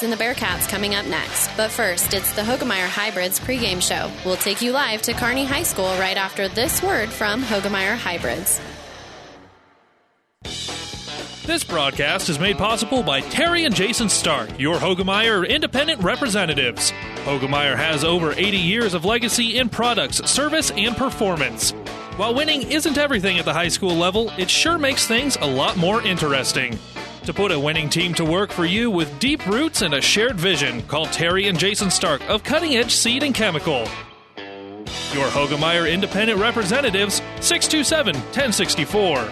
and the Bearcats coming up next. But first, it's the Hoegemeyer Hybrids pregame show. We'll take you live to Kearney High School right after this word from Hoegemeyer Hybrids. This broadcast is made possible by Terry and Jason Stark, your Hoegemeyer independent representatives. Hogemeyer has over 80 years of legacy in products, service, and performance. While winning isn't everything at the high school level, it sure makes things a lot more interesting. To put a winning team to work for you with deep roots and a shared vision, call Terry and Jason Stark of Cutting Edge Seed and Chemical. Your Hoegemeyer Independent Representatives, 627 1064.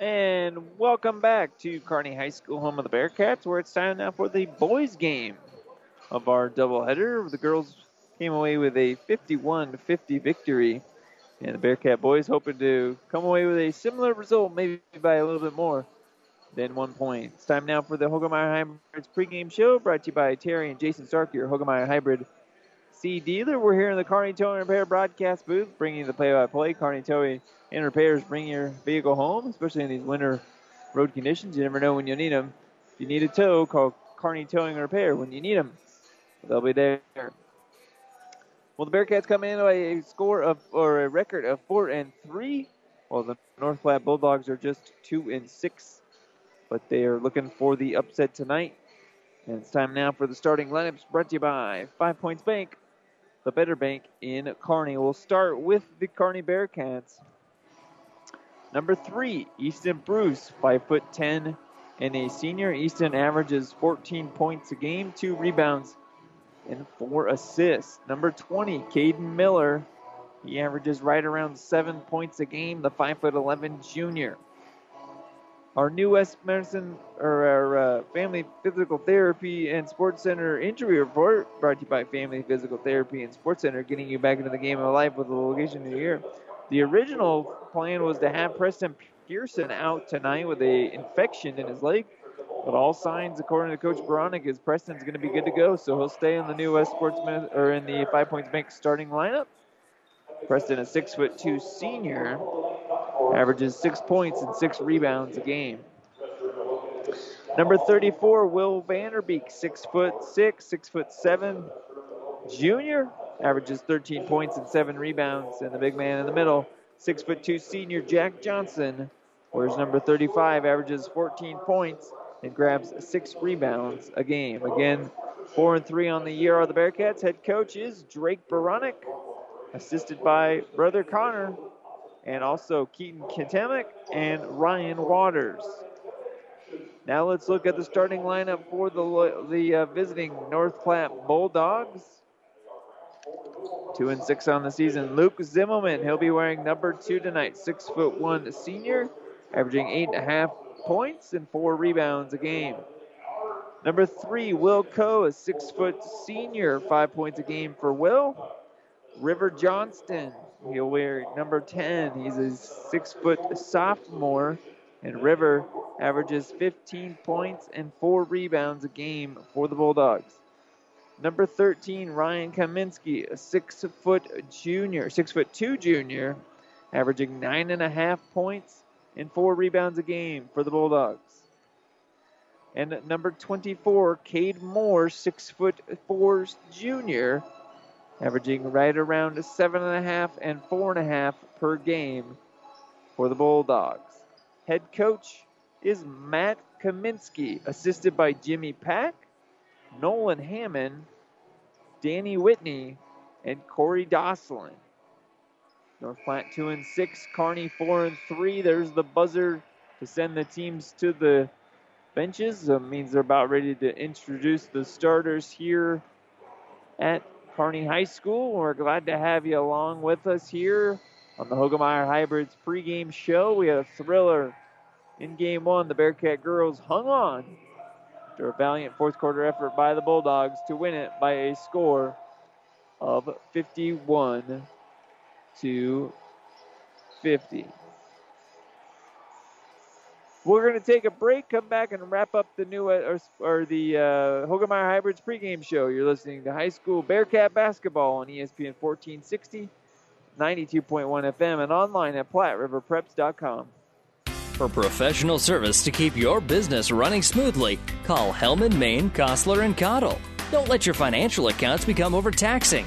And welcome back to Kearney High School, home of the Bearcats, where it's time now for the boys' game of our doubleheader. The girls came away with a 51 50 victory and the Bearcat boys hoping to come away with a similar result, maybe by a little bit more than one point. It's time now for the Hoegemeyer Hybrids pregame show brought to you by Terry and Jason Stark, your Hoegemeyer Hybrid seed dealer. We're here in the Kearney Towing and Repair broadcast booth, bringing you the play-by-play. Kearney Towing and Repairs bring your vehicle home, especially in these winter road conditions. You never know when you'll need them. If you need a tow, call Kearney Towing and Repair when you need them. They'll be there. Well, the Bearcats come in by a score of or a record of four and three, while the North Platte Bulldogs are just two and six. But they are looking for the upset tonight. And it's time now for the starting lineups brought to you by Five Points Bank, the better bank in Kearney. We'll start with the Kearney Bearcats. Number three, Easton Bruce, five foot ten and a senior. Easton averages 14 points a game, two rebounds, and four assists. Number 20, Caden Miller. He averages right around seven points a game, the 5'11 junior. Our new West Medicine or our uh, Family Physical Therapy and Sports Center injury report brought to you by Family Physical Therapy and Sports Center, getting you back into the game of life with the location of the year. The original plan was to have Preston Pearson out tonight with a infection in his leg. But all signs, according to Coach Beranek, is Preston's going to be good to go. So he'll stay in the new West Sportsman or in the Five Points Bank starting lineup. Preston, a six foot two senior, averages six points and six rebounds a game. Number 34, Will Vanderbeek, six foot six, six foot seven, junior, averages 13 points and seven rebounds. And the big man in the middle, six foot two senior Jack Johnson, whereas number 35 averages 14 points and grabs six rebounds a game. Again, four and three on the year are the Bearcats. Head coach is Drake Beranek, assisted by brother Connor, and also Keaton Katemek and Ryan Waters. Now let's look at the starting lineup for the the uh, visiting North Platte Bulldogs. Two and six on the season. Luke Zibelman, he'll be wearing number two tonight. Six foot one senior, averaging eight and a half points and four rebounds a game. Number three, Will Coe, a six foot senior, five points a game for Will. River Johnston, he'll wear number 10. He's a six foot sophomore, and River averages 15 points and four rebounds a game for the Bulldogs. Number 13, Ryan Kaminsky, a six foot junior, six foot two junior, averaging nine and a half points and four rebounds a game for the Bulldogs. And number 24, Cade Moore, six foot four junior, averaging right around seven and a half and four and a half per game for the Bulldogs. Head coach is Matt Kaminsky, assisted by Jimmy Pack, Nolan Hammond, Danny Whitney, and Corey Dosselin. North Platte two and six, Kearney four and three. There's the buzzer to send the teams to the benches. That means they're about ready to introduce the starters here at Kearney High School. We're glad to have you along with us here on the Hoegemeyer Hybrids pregame show. We had a thriller in game one. The Bearcat girls hung on after a valiant fourth quarter effort by the Bulldogs to win it by a score of 51 to 50. We're going to take a break, come back, and wrap up the new uh, or, or the uh, Hoegemeyer Hybrids pregame show. You're listening to high school Bearcat basketball on ESPN 1460, 92.1 FM, and online at PlatteRiverPreps.com. For professional service to keep your business running smoothly, call Hellman, Maine, Kostler, and Cottle. Don't let your financial accounts become overtaxing.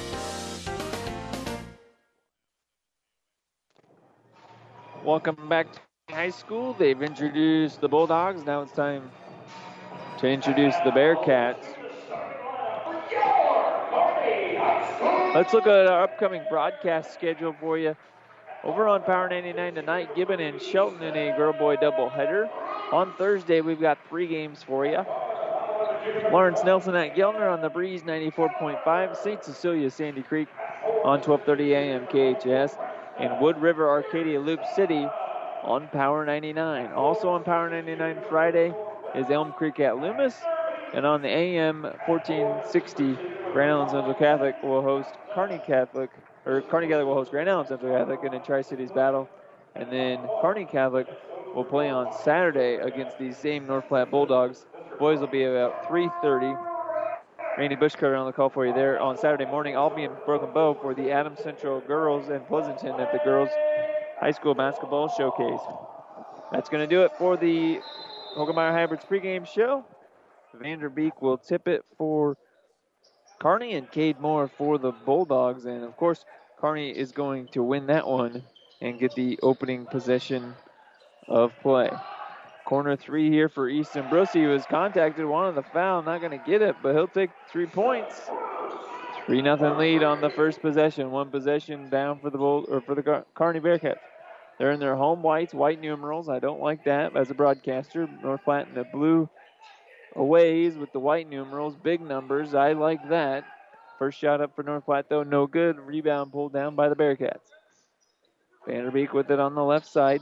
Welcome back to high school. They've introduced the Bulldogs. Now it's time to introduce the Bearcats. Let's look at our upcoming broadcast schedule for you. Over on Power 99 tonight, Gibbon and Shelton in a girl boy doubleheader. On Thursday, we've got three games for you. Lawrence Nelson at Giltner on the Breeze 94.5. St. Cecilia Sandy Creek on 12:30 a.m. KHS and Wood River Arcadia Loop City on Power 99. Also on Power 99 Friday is Elm Creek at Loomis. And on the AM 1460, Grand Island Central Catholic will host Kearney Catholic, or Kearney Catholic will host Grand Island Central Catholic in a Tri Cities battle. And then Kearney Catholic will play on Saturday against these same North Platte Bulldogs. Boys will be about 3:30 Randy Bushcutter on the call for you there on Saturday morning. I'll be in Broken Bow for the Adams Central girls and Pleasanton at the girls high school basketball showcase. That's going to do it for the Hoegemeyer Hybrids pregame show. Vanderbeek will tip it for Kearney and Cade Moore for the Bulldogs. And of course, Kearney is going to win that one and get the opening possession of play. Corner three here for Easton Brucey, who was contacted, wanted the foul, not going to get it, but he'll take three points. Three nothing lead on the first possession. One possession down for the Bull or for the Car- Kearney Bearcats. They're in their home whites, white numerals. I don't like that as a broadcaster. North Platte in the blue aways with the white numerals, big numbers. I like that. First shot up for North Platte though, no good. Rebound pulled down by the Bearcats. Vanderbeek with it on the left side.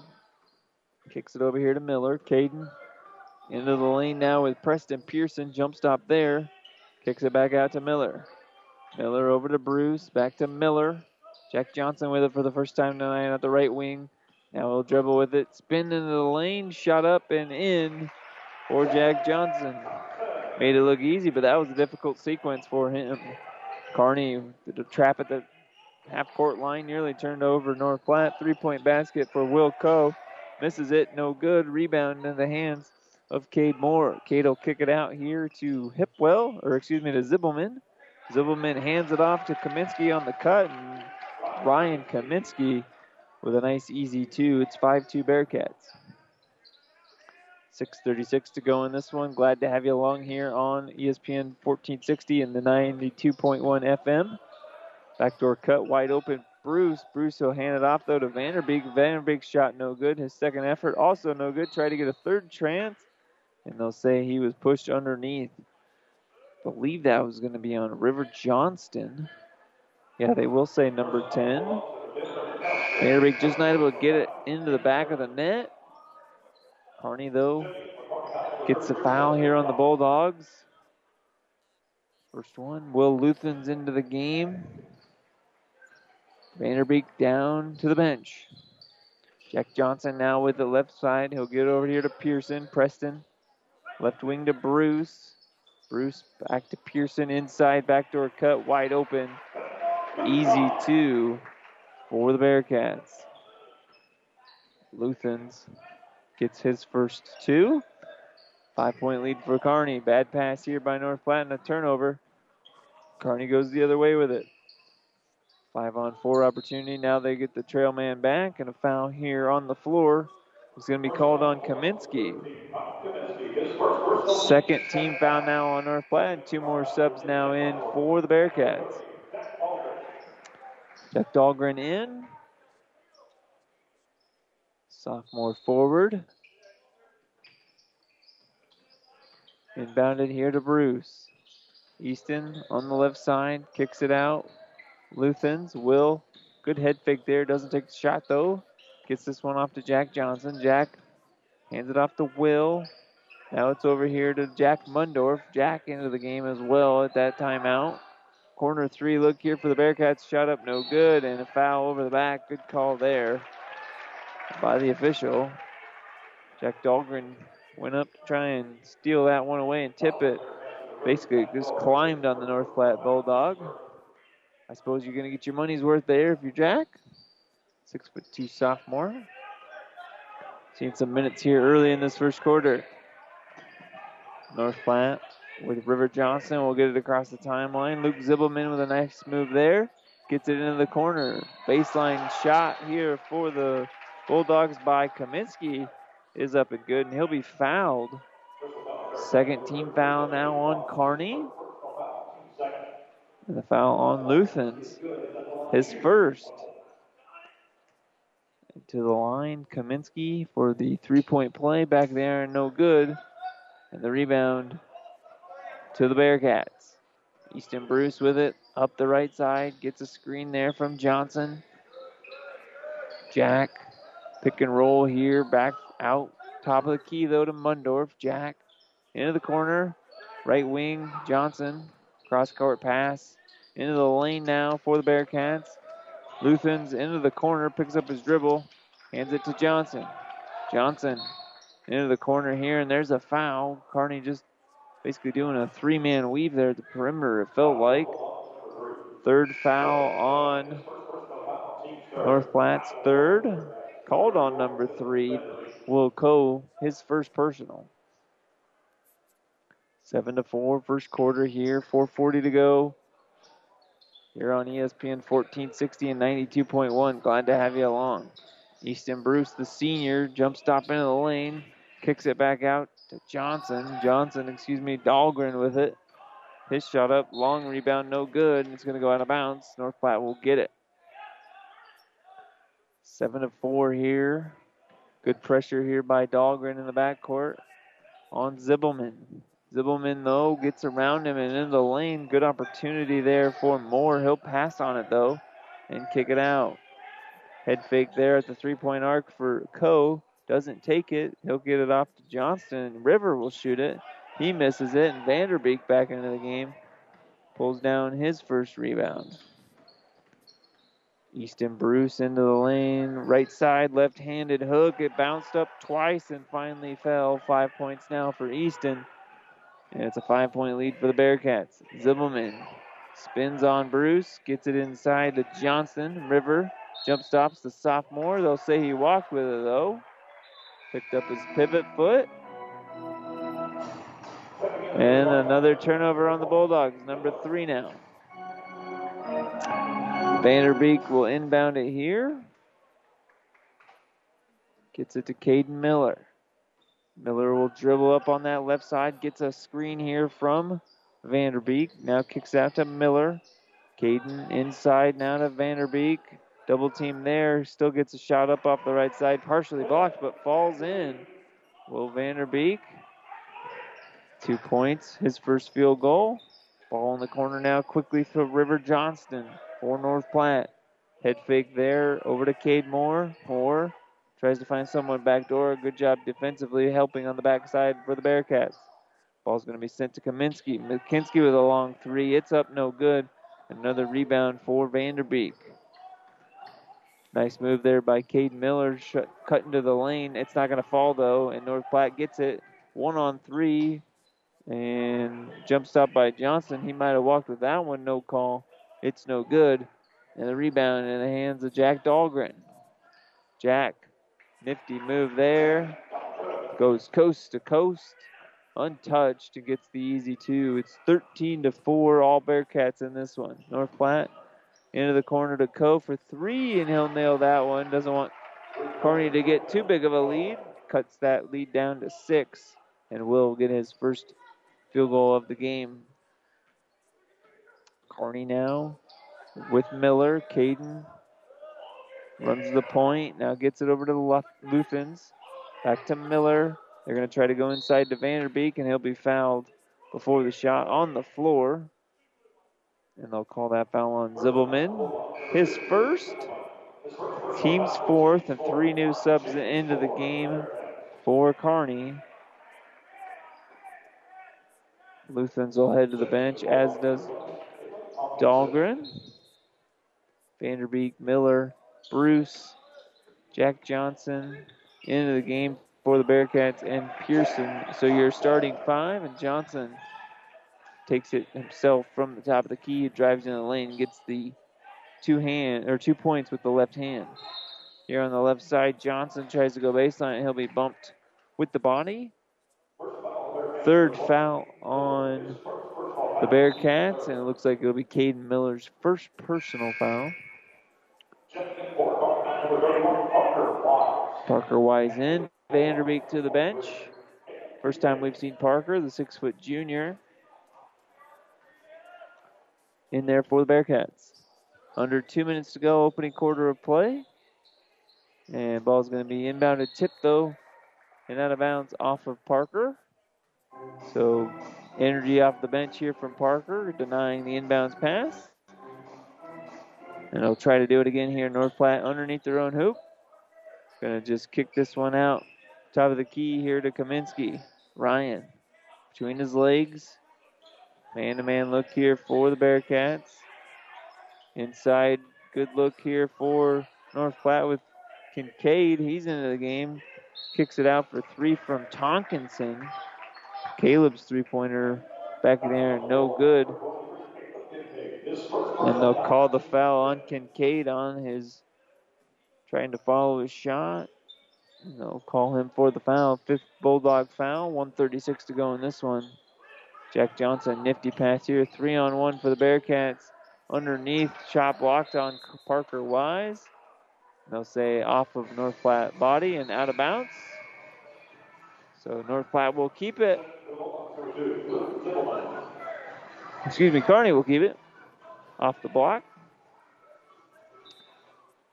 Kicks it over here to Miller. Caden into the lane now with Preston Pearson. Jump stop there. Kicks it back out to Miller. Miller over to Bruce. Back to Miller. Jack Johnson with it for the first time tonight at the right wing. Now he'll dribble with it. Spin into the lane. Shot up and in for Jack Johnson. Made it look easy, but that was a difficult sequence for him. Kearney, the trap at the half court line, nearly turned over North Platte. Three point basket for Will Coe. Misses it, no good. Rebound in the hands of Cade Moore. Cade will kick it out here to Hipwell, or excuse me, to Zibelman. Zibelman hands it off to Kaminsky on the cut, and Ryan Kaminsky with a nice easy two. It's 5-2 Bearcats. 6.36 to go in this one. Glad to have you along here on ESPN 1460 and the 92.1 FM. Backdoor cut wide open Bruce. Bruce will hand it off though to Vanderbeek. Vanderbeek's shot no good. His second effort also no good. Try to get a third chance, and they'll say he was pushed underneath. Believe that was going to be on River Johnston. Yeah, they will say number 10. Vanderbeek just not able to get it into the back of the net. Kearney though, gets a foul here on the Bulldogs. First one, Will Luthen's into the game. Vanderbeek down to the bench. Jack Johnson now with the left side. He'll get over here to Pearson. Preston, left wing to Bruce. Bruce back to Pearson inside, backdoor cut, wide open. Easy two for the Bearcats. Luthans gets his first two. Five point lead for Kearney. Bad pass here by North Platte and a turnover. Kearney goes the other way with it. Five on four opportunity. Now they get the trail man back, and a foul here on the floor is going to be called on Kaminsky. Second team foul now on North Platte, and two more subs now in for the Bearcats. Jack Dahlgren in. Sophomore forward. Inbounded here to Bruce. Easton on the left side, kicks it out. Luthans, Will, good head fake there, doesn't take the shot though. Gets this one off to Jack Johnson. Jack hands it off to Will. Now it's over here to Jack Mundorf. Jack into the game as well at that timeout. Corner three look here for the Bearcats. Shot up no good and a foul over the back. Good call there by the official. Jack Dahlgren went up to try and steal that one away and tip it. Basically, just climbed on the North Platte Bulldog. I suppose you're going to get your money's worth there if you're Jack. Six foot two sophomore. Seeing some minutes here early in this first quarter. North Platte with River Johnston. We'll get it across the timeline. Luke Zibelman with a nice move there. Gets it into the corner. Baseline shot here for the Bulldogs by Kaminsky is up and good, and he'll be fouled. Second team foul now on Kearney. And the foul on Luthans, His first. To the line, Kaminsky for the three point play back there, no good. And the rebound to the Bearcats. Easton Bruce with it up the right side, gets a screen there from Johnson. Jack, pick and roll here, back out, top of the key though to Mundorf. Jack into the corner, right wing, Johnson, cross court pass into the lane now for the Bearcats. Luthans into the corner, picks up his dribble, hands it to Johnson. Johnson into the corner here, and there's a foul. Carney just basically doing a three man weave there at the perimeter, it felt like. Third foul on North Platte's third. Called on number three, Will Coe, his first personal. Seven to four, first quarter here, 440 to go. Here on ESPN 1460 and 92.1. Glad to have you along. Easton Bruce, the senior, jump stop into the lane, kicks it back out to Johnson. Johnson, excuse me, Dahlgren with it. His shot up, long rebound, no good, and it's going to go out of bounds. North Platte will get it. Seven to four here. Good pressure here by Dahlgren in the backcourt on Zibelman. Zibelman, though, gets around him and into the lane. Good opportunity there for Moore. He'll pass on it, though, and kick it out. Head fake there at the three point arc for Coe. Doesn't take it. He'll get it off to Johnston. River will shoot it. He misses it, and Vanderbeek back into the game. Pulls down his first rebound. Easton Bruce into the lane. Right side, left handed hook. It bounced up twice and finally fell. Five points now for Easton. And it's a five point lead for the Bearcats. Zibelman spins on Bruce, gets it inside to Johnson. River jump stops the sophomore. They'll say he walked with it though. Picked up his pivot foot. And another turnover on the Bulldogs, number three now. Vanderbeek will inbound it here. Gets it to Caden Miller. Miller will dribble up on that left side, gets a screen here from Vanderbeek. Now kicks out to Miller. Caden inside now to Vanderbeek. Double team there. Still gets a shot up off the right side, partially blocked, but falls in. Will Vanderbeek. Two points, his first field goal. Ball in the corner now, quickly to River Johnston for North Platte. Head fake there over to Cade Moore. Moore tries to find someone backdoor. Good job defensively helping on the backside for the Bearcats. Ball's going to be sent to Kaminsky. McKinsky with a long three. It's up, no good. Another rebound for Vanderbeek. Nice move there by Cade Miller, sh- cut into the lane. It's not going to fall though, and North Platte gets it. One on three, and jump stop by Johnson. He might have walked with that one. No call. It's no good. And the rebound in the hands of Jack Dahlgren. Jack, nifty move there. Goes coast to coast, untouched, and gets the easy two. It's 13 to four. All Bearcats in this one. North Platte into the corner to Coe for three, and he'll nail that one. Doesn't want Kearney to get too big of a lead. Cuts that lead down to six, and will get his first field goal of the game. Kearney now with Miller. Caden runs the point. Now gets it over to the Luthans. Back to Miller. They're going to try to go inside to Vanderbeek, and he'll be fouled before the shot on the floor. And they'll call that foul on Zibelman. His first, team's fourth, and three new subs into the game for Kearney. Luthans will head to the bench, as does Dahlgren. Vanderbeek, Miller, Bruce, Jack Johnson into the game for the Bearcats, and Pearson. So you're starting five, and Johnson takes it himself from the top of the key, drives in the lane, gets the two hand or two points with the left hand. Here on the left side, Johnson tries to go baseline, and he'll be bumped with the body. Third foul on the Bearcats, and it looks like it'll be Caden Miller's first personal foul. Parker Wise in. Vanderbeek to the bench. First time we've seen Parker, the six foot junior, in there for the Bearcats. Under two minutes to go, opening quarter of play. And ball's going to be inbounded tip though, and out of bounds off of Parker. So energy off the bench here from Parker, denying the inbounds pass. And they'll try to do it again here. North Platte underneath their own hoop. Gonna just kick this one out. Top of the key here to Kaminsky. Ryan between his legs. Man to man look here for the Bearcats. Inside, good look here for North Platte with Kincaid. He's into the game. Kicks it out for three from Tonkinson. Caleb's three pointer back in there, no good. And they'll call the foul on Kincaid on his trying to follow his shot. They'll call him for the foul. Fifth Bulldog foul. 136 to go in this one. Jack Johnson, nifty pass here. Three on one for the Bearcats. Underneath, shot blocked on Parker Wise. They'll say off of North Platte body and out of bounds. So North Platte will keep it. Excuse me, Kearney will keep it off the block.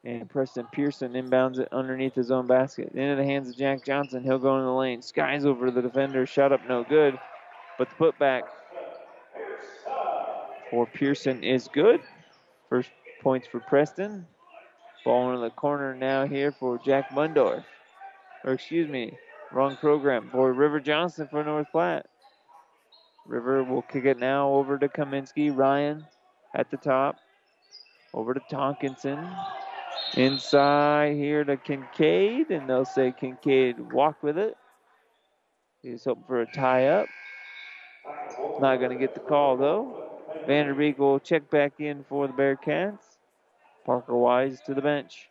And Preston Pearson inbounds it underneath his own basket. Into the hands of Jack Johnson. He'll go in the lane. Skies over the defender. Shot up no good. But the putback for Pearson is good. First points for Preston. Ball in the corner now here for Jack Mundorf. Or excuse me, wrong program. For River Johnston for North Platte. River will kick it now over to Kaminsky. Ryan at the top. Over to Tonkinson. Inside here to Kincaid, and they'll say Kincaid walk with it. He's hoping for a tie up. Not going to get the call though. Vanderbeek will check back in for the Bearcats. Parker Wise to the bench.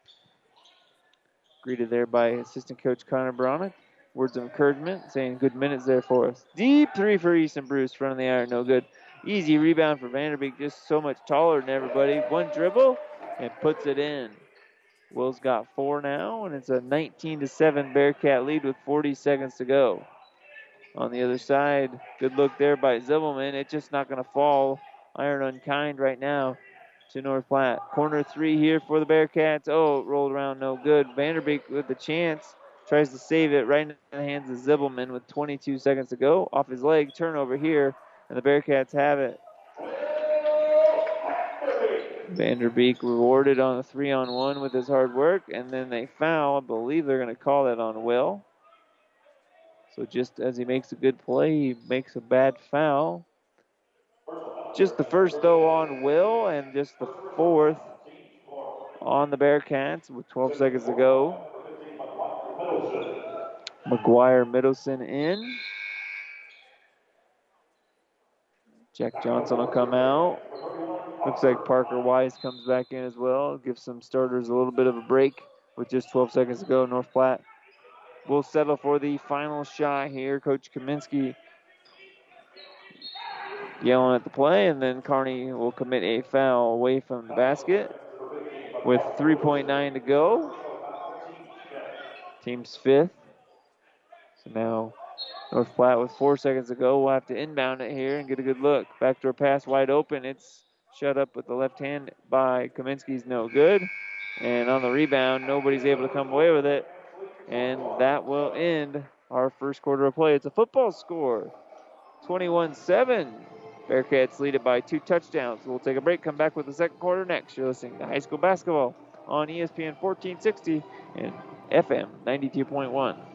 Greeted there by assistant coach Connor Beranek. Words of encouragement, saying good minutes there for us. Deep three for Easton Bruce, front of the iron, no good. Easy rebound for Vanderbeek, just so much taller than everybody. One dribble and puts it in. Will's got four now, and it's a 19 to 7 Bearcat lead with 40 seconds to go. On the other side, good look there by Zibelman. It's just not going to fall. Iron unkind right now to North Platte. Corner three here for the Bearcats. Oh, it rolled around, no good. Vanderbeek with the chance tries to save it right in the hands of Zibelman with 22 seconds to go. Off his leg, turnover here, and the Bearcats have it. Vanderbeek rewarded on a three on one with his hard work, and then they foul. I believe they're going to call that on Will. So just as he makes a good play, he makes a bad foul. Just the first, though, on Will, and just the fourth on the Bearcats with 12 seconds to go. McGuire Middleton in. Jack Johnson will come out. Looks like Parker Wise comes back in as well. Gives some starters a little bit of a break with just 12 seconds to go. North Platte will settle for the final shot here. Coach Kaminsky yelling at the play, and then Kearney will commit a foul away from the basket with 3.9 to go. Team's fifth. So now North Platte with four seconds to go. We'll have to inbound it here and get a good look. Backdoor pass wide open. It's shut up with the left hand by Kaminsky's no good. And on the rebound, nobody's able to come away with it. And that will end our first quarter of play. It's a football score 21 7. Bearcats lead it by two touchdowns. We'll take a break, come back with the second quarter next. You're listening to high school basketball on ESPN 1460 and FM 92.1.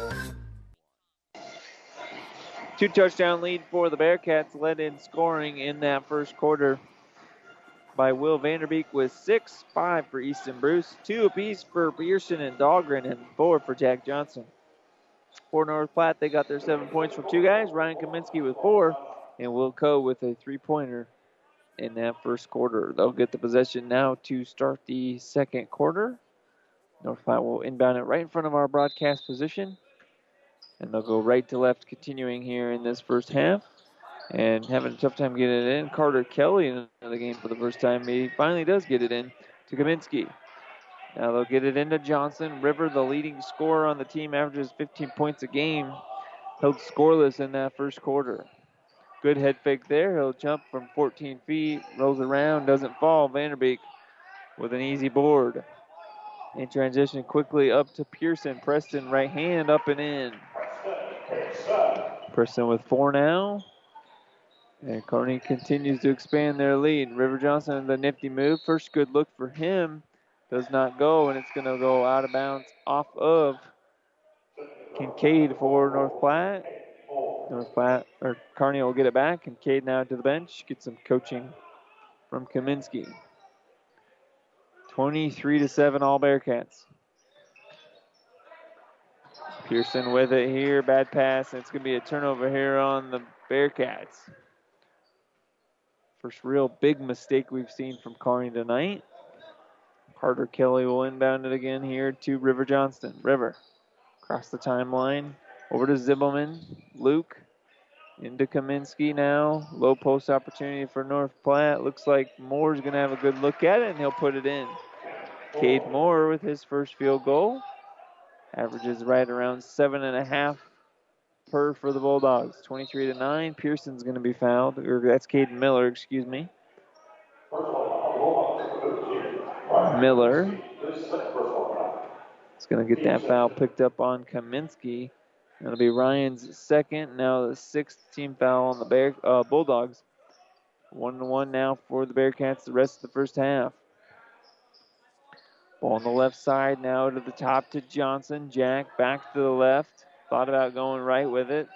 Two touchdown lead for the Bearcats, led in scoring in that first quarter by Will Vanderbeek with six, five for Easton Bruce, two apiece for Pearson and Dahlgren, and four for Jack Johnson. For North Platte, they got their seven points from two guys, Ryan Kaminsky with four, and Will Coe with a three pointer in that first quarter. They'll get the possession now to start the second quarter. North Platte will inbound it right in front of our broadcast position. And they'll go right to left, continuing here in this first half. And having a tough time getting it in. Carter Kelly in the game for the first time. He finally does get it in to Kaminsky. Now they'll get it into Johnson. River, the leading scorer on the team, averages 15 points a game. Held scoreless in that first quarter. Good head fake there. He'll jump from 14 feet, rolls around, doesn't fall. Vanderbeek with an easy board. In transition quickly up to Pearson. Preston right hand up and in. Preston with four now. And Kearney continues to expand their lead. River Johnston, the nifty move. First good look for him. Does not go, and it's going to go out of bounds off of Kincaid for North Platte. North Platte, or Kearney will get it back. Kincaid now to the bench. Get some coaching from Kaminsky. 23 to 7, all Bearcats. Pearson with it here. Bad pass. And it's going to be a turnover here on the Bearcats. First real big mistake we've seen from Kearney tonight. Carter Kelly will inbound it again here to River Johnston. River across the timeline. Over to Zibelman. Luke into Kaminsky now. Low post opportunity for North Platte. Looks like Moore's going to have a good look at it and he'll put it in. Cade Moore with his first field goal. Averages right around seven and a half per for the Bulldogs. 23 to 9. Pearson's going to be fouled. Or that's Caden Miller, excuse me. Miller is going to get that foul picked up on Kaminsky. That'll be Ryan's second. Now the sixth team foul on the Bear uh, Bulldogs. One to one now for the Bearcats. The rest of the first half. Ball on the left side now to the top to Johnson. Jack back to the left. Thought about going right with it.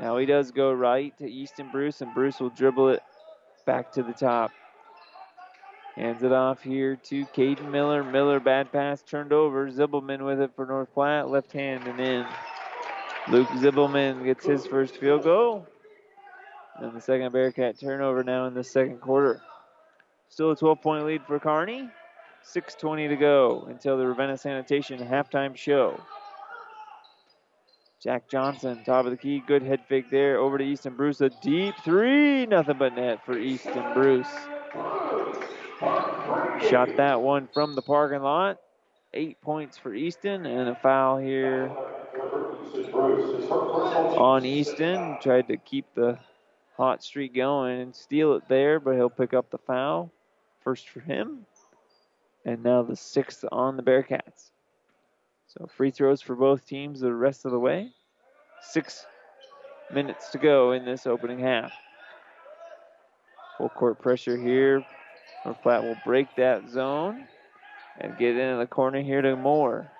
Now he does go right to Easton Bruce, and Bruce will dribble it back to the top. Hands it off here to Caden Miller. Miller, bad pass, turned over. Zibelman with it for North Platte. Left hand and in. Luke Zibelman gets his first field goal. And the second Bearcat turnover now in the second quarter. Still a 12 point lead for Kearney. 6.20 to go until the Ravenna Sanitation halftime show. Jack Johnson, top of the key, good head fake there. Over to Easton Bruce, a deep three, nothing but net for Easton Bruce. Shot that one from the parking lot. Eight points for Easton and a foul here on Easton. Tried to keep the hot streak going and steal it there, but he'll pick up the foul. First for him. And now the sixth on the Bearcats. So free throws for both teams the rest of the way. Six minutes to go in this opening half. Full court pressure here. Platte will break that zone and get into the corner here to Moore.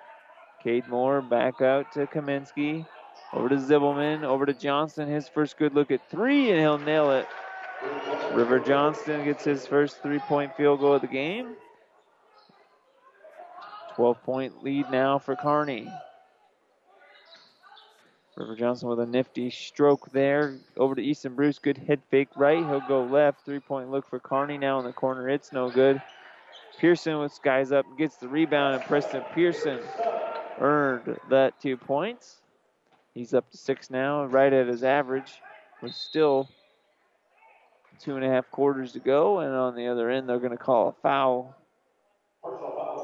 Cade Moore back out to Kaminsky. Over to Zibelman. Over to Johnston. His first good look at three, and he'll nail it. River Johnston gets his first three point field goal of the game. 12 point lead now for Kearney. River Johnston with a nifty stroke there. Over to Easton Bruce. Good head fake right. He'll go left. Three point look for Kearney now in the corner. It's no good. Pearson with skies up gets the rebound, and Preston Pearson earned that two points. He's up to six now, right at his average, with still two and a half quarters to go. And on the other end, they're going to call a foul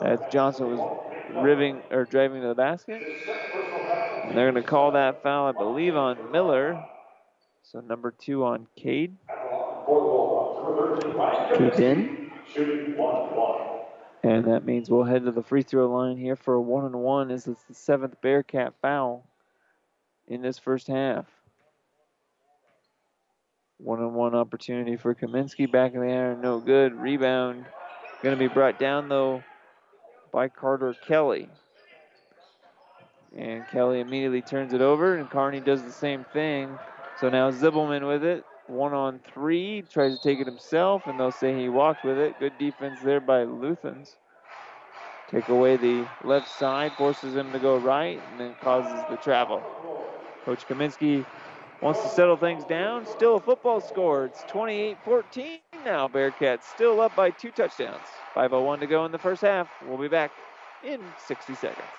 as Johnson was ribbing or driving to the basket. And they're going to call that foul, I believe, on Miller. So number two on Cade. Keep in. And that means we'll head to the free throw line here for a one and one as it's the seventh Bearcat foul in this first half. One on one opportunity for Kaminsky back in the air, no good. Rebound going to be brought down though by Carter Kelly. And Kelly immediately turns it over, and Kearney does the same thing. So now Zibelman with it. One on three, tries to take it himself, and they'll say he walked with it. Good defense there by Luthans. Take away the left side, forces him to go right, and then causes the travel. Coach Kaminsky wants to settle things down. Still a football score. It's 28 14 now. Bearcats still up by two touchdowns. 5.01 to go in the first half. We'll be back in 60 seconds.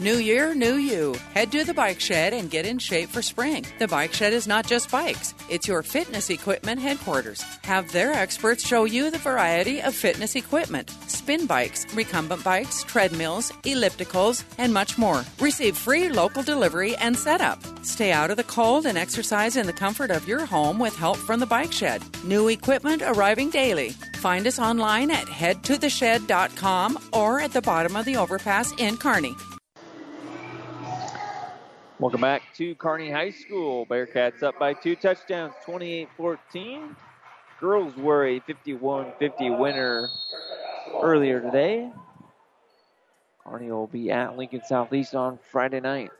New year, new you. Head to the bike shed and get in shape for spring. The bike shed is not just bikes, it's your fitness equipment headquarters. Have their experts show you the variety of fitness equipment spin bikes, recumbent bikes, treadmills, ellipticals, and much more. Receive free local delivery and setup. Stay out of the cold and exercise in the comfort of your home with help from the bike shed. New equipment arriving daily. Find us online at headtotheshed.com or at the bottom of the overpass in Kearney. Welcome back to Kearney High School. Bearcats up by two touchdowns, 28 14. Girls were a 51 50 winner earlier today. Kearney will be at Lincoln Southeast on Friday night,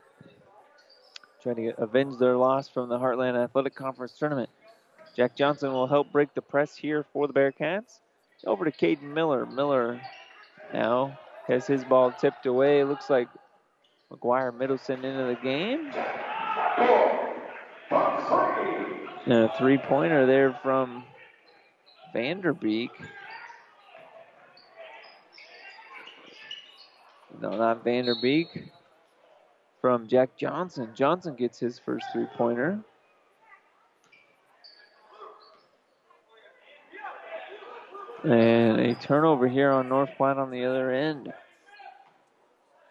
trying to avenge their loss from the Heartland Athletic Conference tournament. Jack Johnson will help break the press here for the Bearcats. Over to Caden Miller. Miller now has his ball tipped away. Looks like McGuire Middleton into the game. And a three pointer there from Vanderbeek. No, not Vanderbeek. From Jack Johnson. Johnson gets his first three pointer. And a turnover here on North Platte on the other end.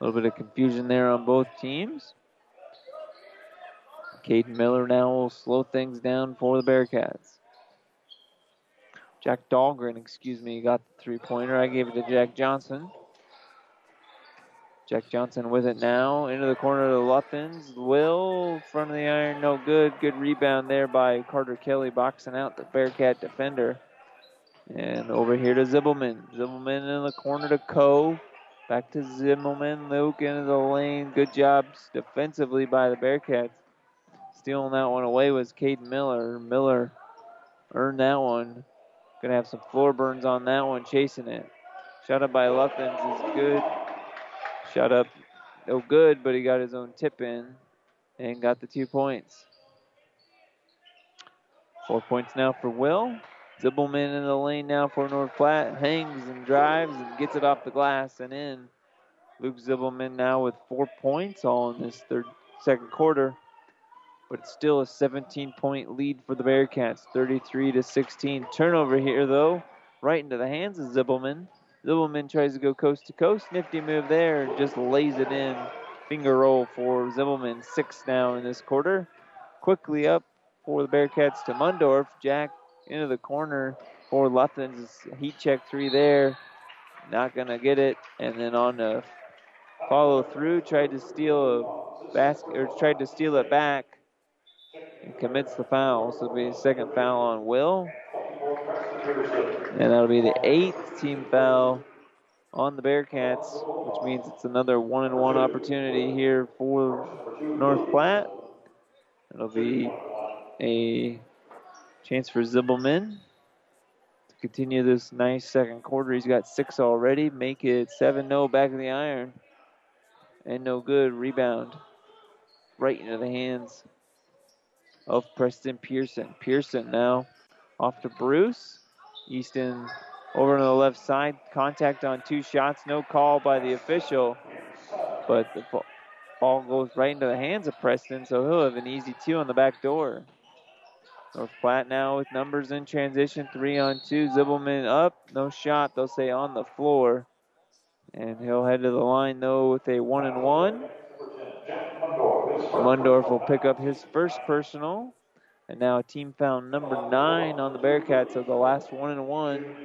A little bit of confusion there on both teams. Caden Miller now will slow things down for the Bearcats. Jack Dahlgren, excuse me, got the three pointer. I gave it to Jack Johnson. Jack Johnson with it now. Into the corner of the Luthans. Will, front of the iron, no good. Good rebound there by Carter Kelly, boxing out the Bearcat defender. And over here to Zibelman. Zibelman in the corner to Coe. Back to Zibelman. Luke into the lane. Good job defensively by the Bearcats. Stealing that one away was Caden Miller. Miller earned that one. Gonna have some floor burns on that one, chasing it. Shot up by Luthans is good. Shot up, no good, but he got his own tip in and got the two points. Four points now for Will. Zibelman in the lane now for North Platte. Hangs and drives and gets it off the glass and in. Luke Zibelman now with four points all in this third second quarter. But it's still a 17 point lead for the Bearcats, 33 to 16. Turnover here though, right into the hands of Zibelman. Zibelman tries to go coast to coast. Nifty move there, just lays it in. Finger roll for Zibelman. Six now in this quarter. Quickly up for the Bearcats to Mundorf. Jack into the corner for Luthans. Heat check three there. Not going to get it. And then on the follow through, tried to steal a basket, or tried to steal it back and commits the foul. So it'll be a second foul on Will. And that'll be the eighth team foul on the Bearcats, which means it's another one and one opportunity here for North Platte. It'll be a chance for Zibelman to continue this nice second quarter. He's got six already, make it 7 0 back of the iron. And no good. Rebound right into the hands of Preston Pearson. Pearson now off to Bruce. Easton over on the left side. Contact on two shots. No call by the official. But the ball goes right into the hands of Preston, so he'll have an easy two on the back door. North Platte now with numbers in transition. Three on two. Zibelman up. No shot. They'll say on the floor. And he'll head to the line, though, with a one and one. Mundorf will pick up his first personal. And now team foul number nine on the Bearcats of the last one and one.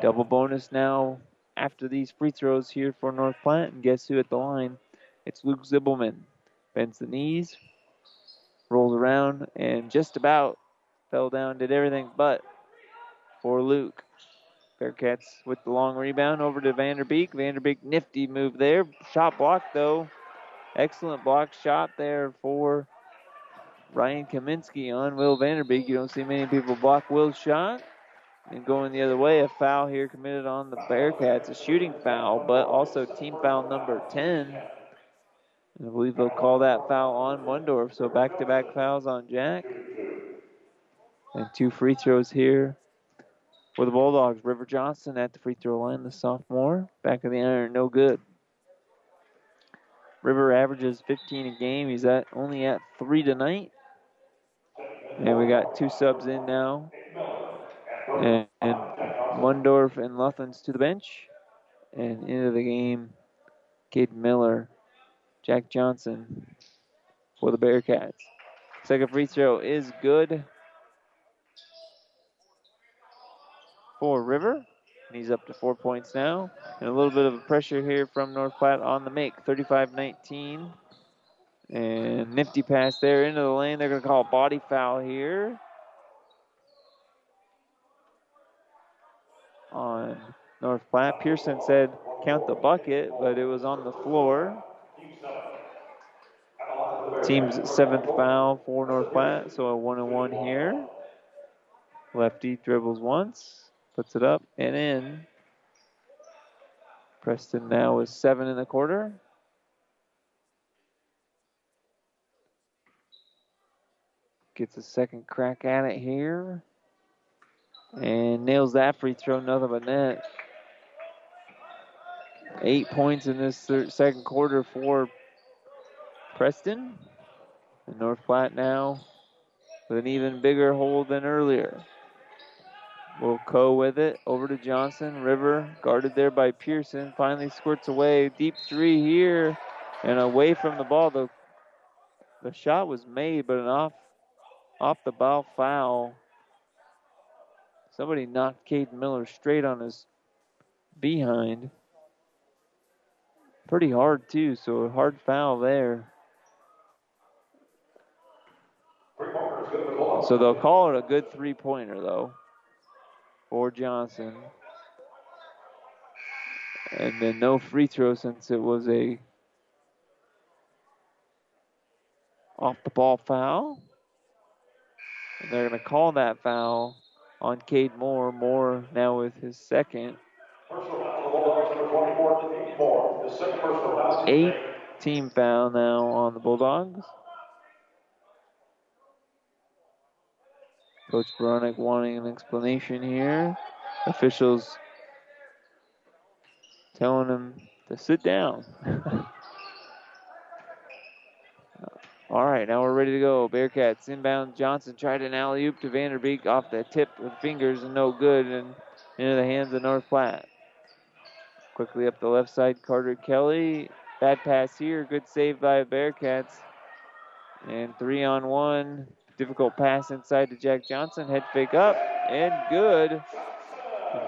Double bonus now after these free throws here for North Platte. And guess who at the line? It's Luke Zibelman. Bends the knees, rolls around, and just about fell down, did everything but for Luke. Bearcats with the long rebound over to Vanderbeek. Vanderbeek nifty move there. Shot block though. Excellent block shot there for Ryan Kaminsky on Will Vanderbeek. You don't see many people block Will's shot. And going the other way, a foul here committed on the Bearcats, a shooting foul, but also team foul number 10. I believe they'll call that foul on Mundorf. So back to back fouls on Jack. And two free throws here for the Bulldogs. River Johnston at the free throw line, the sophomore. Back of the iron, no good. River averages 15 a game. He's at only at three tonight. And we got two subs in now. And, and Mundorf and Luthans to the bench. And into the game, Caden Miller, Jack Johnson for the Bearcats. Second free throw is good for River. And he's up to four points now. And a little bit of a pressure here from North Platte on the make. 35 19. And nifty pass there into the lane. They're going to call a body foul here. On North Platte. Pearson said count the bucket, but it was on the floor. Team's seventh foul for North Platte, so a one and one here. Lefty dribbles once, puts it up and in. Preston now is seven in the quarter. Gets a second crack at it here. And nails that free throw, nothing but net. Eight points in this second quarter for Preston. And North Platte now with an even bigger hole than earlier. Will Coe with it over to Johnston. River guarded there by Pearson. Finally squirts away. Deep three here and away from the ball. The, the shot was made, but an off off the ball foul. Somebody knocked Caden Miller straight on his behind. Pretty hard, too, so a hard foul there. So they'll call it a good three pointer, though, for Johnston. And then no free throw since it was a off the ball foul. And they're going to call that foul on Cade Moore. Moore now with his second. Eight team foul now on the Bulldogs. Coach Beranek wanting an explanation here. Officials telling him to sit down. All right, now we're ready to go. Bearcats inbound. Johnson tried an alley oop to Vanderbeek off the tip with fingers and no good, and into the hands of North Platte. Quickly up the left side, Carter Kelly. Bad pass here. Good save by Bearcats. And three on one. Difficult pass inside to Jack Johnson. Head fake up and good.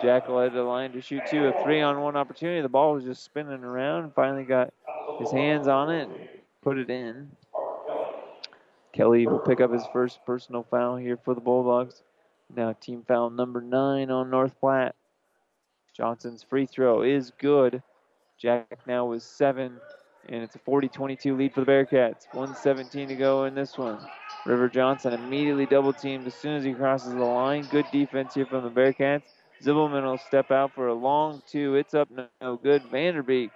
Jack led the line to shoot two. A three on one opportunity. The ball was just spinning around. Finally got his hands on it and put it in. Kelly will pick up his first personal foul here for the Bulldogs. Now team foul number nine on North Platte. Johnson's free throw is good. Jack now with seven, and it's a 40-22 lead for the Bearcats. 117 to go in this one. River Johnston immediately double teamed as soon as he crosses the line. Good defense here from the Bearcats. Zibelman will step out for a long two. It's up, no, no good. Vanderbeek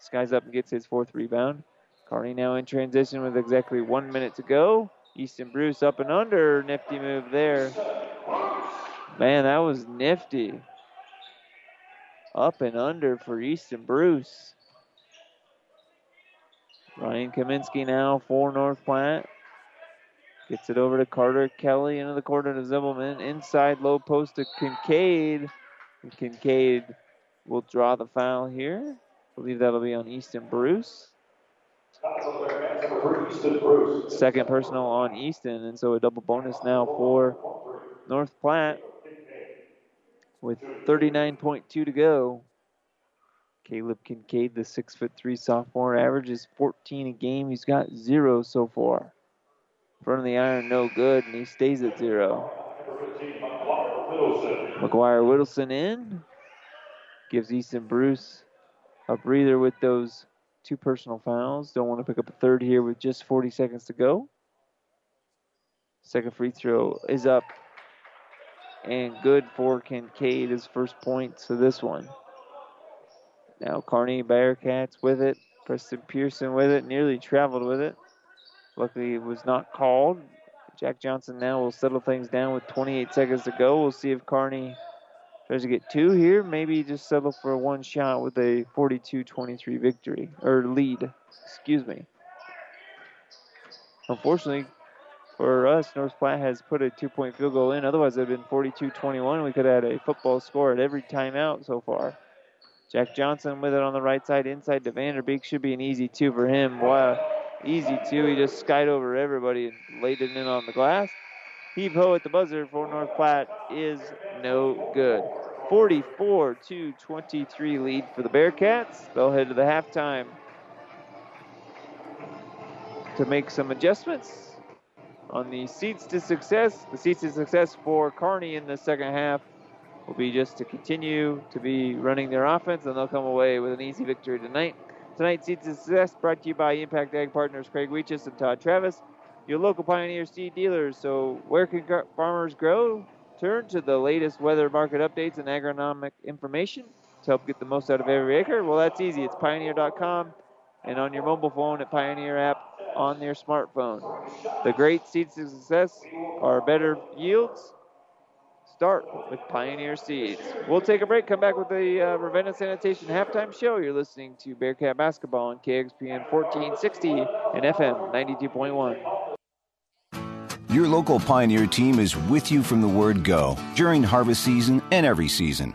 skies up and gets his fourth rebound. Kearney now in transition with exactly one minute to go. Easton Bruce up and under. Nifty move there. Man, that was nifty. Up and under for Easton Bruce. Ryan Kaminsky now for North Platte. Gets it over to Carter Kelly into the corner to Zibelman. Inside low post to Kincaid. And Kincaid will draw the foul here. I believe that'll be on Easton Bruce. Second personal on Easton, and so a double bonus now for North Platte with 39.2 to go. Caleb Kincaid, the six foot three sophomore, averages 14 a game. He's got zero so far. Front of the iron, no good, and he stays at zero. McGuire Whittleson in. Gives Easton Bruce a breather with those two personal fouls. Don't want to pick up a third here with just 40 seconds to go. Second free throw is up and good for Kincaid, his first point of this one. Now Kearney Bearcats with it. Preston Pearson with it. Nearly traveled with it. Luckily, it was not called. Jack Johnson now will settle things down with 28 seconds to go. We'll see if Kearney tries to get two here. Maybe just settle for one shot with a 42-23 victory or lead. Excuse me. Unfortunately, for us, North Platte has put a two-point field goal in. Otherwise, it would have been 42-21. We could have had a football score at every timeout so far. Jack Johnson with it on the right side, inside to Vanderbeek. Should be an easy two for him. Wow, easy two. He just skied over everybody and laid it in on the glass. Heave ho at the buzzer for North Platte is no good. 44 to 23 lead for the Bearcats. They'll head to the halftime to make some adjustments on the seats to success. The seats to success for Kearney in the second half will be just to continue to be running their offense, and they'll come away with an easy victory tonight. Tonight's Seeds of success brought to you by Impact Ag Partners Craig Weeches and Todd Travis, your local Pioneer seed dealers. So, where can farmers grow? Turn to the latest weather market updates and agronomic information to help get the most out of every acre. Well, that's easy. It's pioneer.com and on your mobile phone at Pioneer app on your smartphone. The great seeds of success are better yields. Start with Pioneer Seeds. We'll take a break, come back with the uh, Ravenna Sanitation halftime show. You're listening to Bearcat Basketball on KXPN 1460 and FM 92.1. Your local Pioneer team is with you from the word go during harvest season and every season.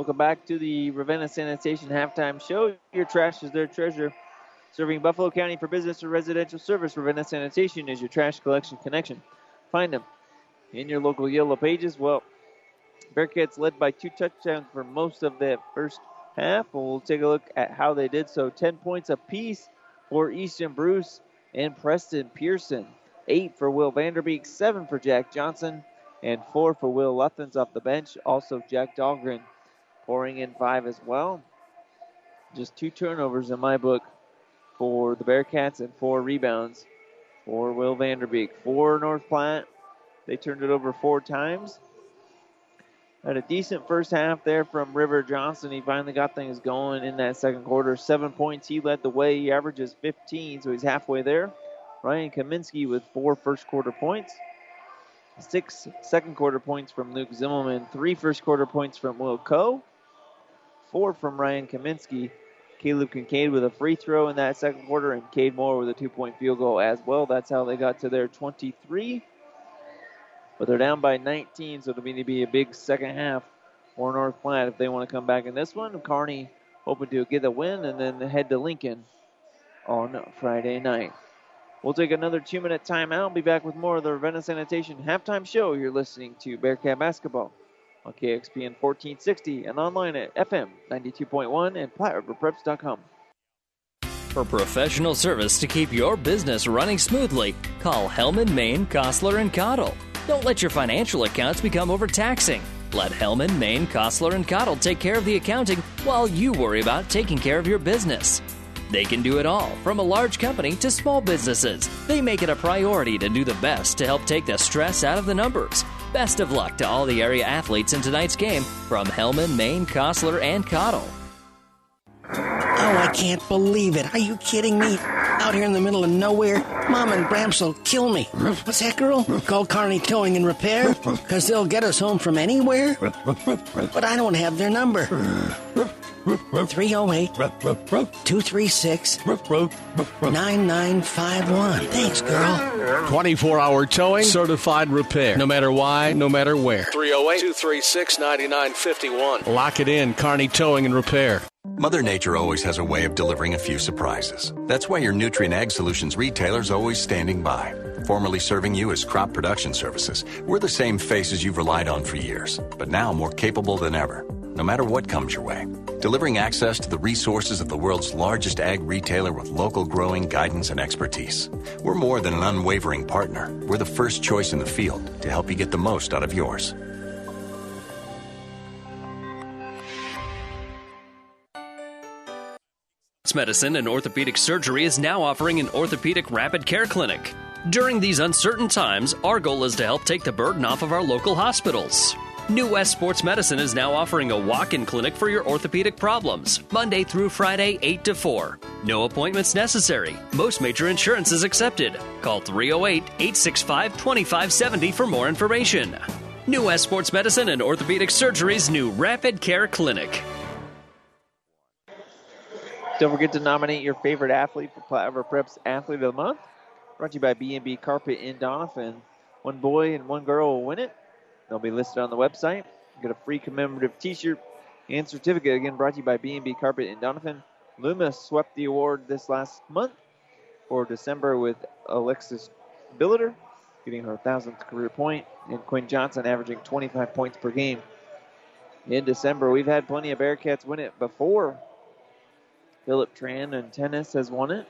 Welcome back to the Ravenna Sanitation halftime show. Your trash is their treasure. Serving Buffalo County for business or residential service, Ravenna Sanitation is your trash collection connection. Find them in your local yellow pages. Well, Bearcats led by two touchdowns for most of that first half. We'll take a look at how they did so. 10 points apiece for Easton Bruce and Preston Pearson. Eight for Will Vanderbeek, seven for Jack Johnson, and four for Will Luthans off the bench. Also, Jack Dahlgren pouring in five as well. Just two turnovers in my book for the Bearcats and four rebounds for Will Vanderbeek. For North Platte, they turned it over four times. Had a decent first half there from River Johnston. He finally got things going in that second quarter. Seven points. He led the way. He averages 15, so he's halfway there. Ryan Kaminsky with four first quarter points. Six second quarter points from Luke Zibelman. Three first quarter points from Will Coe. Four from Ryan Kaminsky. Caleb Kincaid with a free throw in that second quarter, and Cade Moore with a two point field goal as well. That's how they got to their 23. But they're down by 19, so it'll need to be a big second half for North Platte if they want to come back in this one. Kearney hoping to get a win and then head to Lincoln on Friday night. We'll take another two minute timeout. Be back with more of the Ravenna Sanitation halftime show. You're listening to Bearcat Basketball on KXPN 1460 and online at FM 92.1 and PlatteRiverPreps.com. For professional service to keep your business running smoothly, call Hellman, Maine, Kostler, and Cottle. Don't let your financial accounts become overtaxing. Let Hellman, Maine, Kostler, and Cottle take care of the accounting while you worry about taking care of your business. They can do it all, from a large company to small businesses. They make it a priority to do the best to help take the stress out of the numbers. Best of luck to all the area athletes in tonight's game from Hellman, Maine, Kostler, and Cottle. Oh, I can't believe it. Are you kidding me? Out here in the middle of nowhere, Mom and Bramps will kill me. What's that, girl? Call Kearney Towing and Repair? Because they'll get us home from anywhere? But I don't have their number. 308 236 9951. Thanks, girl. 24 hour towing, certified repair. No matter why, no matter where. 308 236 9951. Lock it in, Kearney Towing and Repair. Mother Nature always has a way of delivering a few surprises. That's why your Nutrien Ag Solutions retailer is always standing by. Formerly serving you as crop production services, we're the same faces you've relied on for years, but now more capable than ever, no matter what comes your way. Delivering access to the resources of the world's largest ag retailer with local growing guidance and expertise. We're more than an unwavering partner. We're the first choice in the field to help you get the most out of yours. Medicine and Orthopedic Surgery is now offering an orthopedic rapid care clinic. During these uncertain times, our goal is to help take the burden off of our local hospitals. New West Sports Medicine is now offering a walk in clinic for your orthopedic problems, Monday through Friday, 8 to 4. No appointments necessary. Most major insurance is accepted. Call 308 865 2570 for more information. New West Sports Medicine and Orthopedic Surgery's new Rapid Care Clinic. Don't forget to nominate your favorite athlete for Platte Preps Athlete of the Month. Brought to you by B&B Carpet in Doniphan. One boy and one girl will win it. They'll be listed on the website. Get a free commemorative T-shirt and certificate. Again, brought to you by B&B Carpet in Doniphan. Loomis swept the award this last month for December with Alexis Billiter getting her 1,000th career point, and Quinn Johnson averaging 25 points per game. In December, we've had plenty of Bearcats win it before. Philip Tran and tennis has won it.